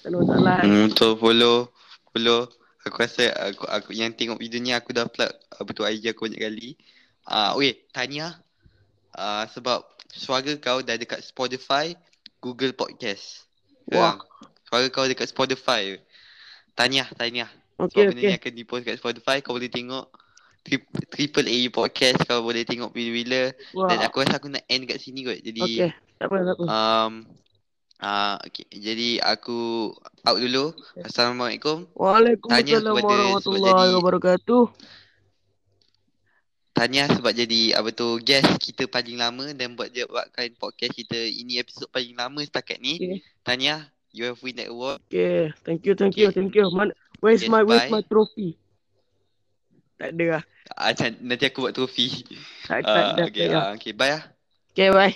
Tak ada masalah. Hmm, betul follow follow. Aku rasa aku, aku yang tengok video ni aku dah upload apa tu IG aku banyak kali. Ah, uh, weh, tanya uh, sebab suara kau dah dekat Spotify, Google Podcast. Wah. Sekarang. Suara kau dekat Spotify. Tanya, tanya. Okay, Sebab benda okay. ni akan dipost kat Spotify Kau boleh tengok tri- Triple A podcast Kau boleh tengok bila-bila Wah. Dan aku rasa aku nak end kat sini kot Jadi Okay. Tak apa, tak apa. um, uh, okay. Jadi aku out dulu Assalamualaikum tanya Waalaikumsalam warahmatullahi wabarakatuh. Tanya sebab jadi apa tu guest kita paling lama dan buat dia buatkan podcast kita ini episod paling lama setakat ni. Okay. Tanya, you have win that award. Okay. Thank you, thank you, thank you. Man, where's Yes, my where's bye. my trophy? Tak ada lah. Ah, nanti aku buat trofi. Tak, tak, Ah, tak, okay, tak, ah, okay, bye ah. Okay, bye.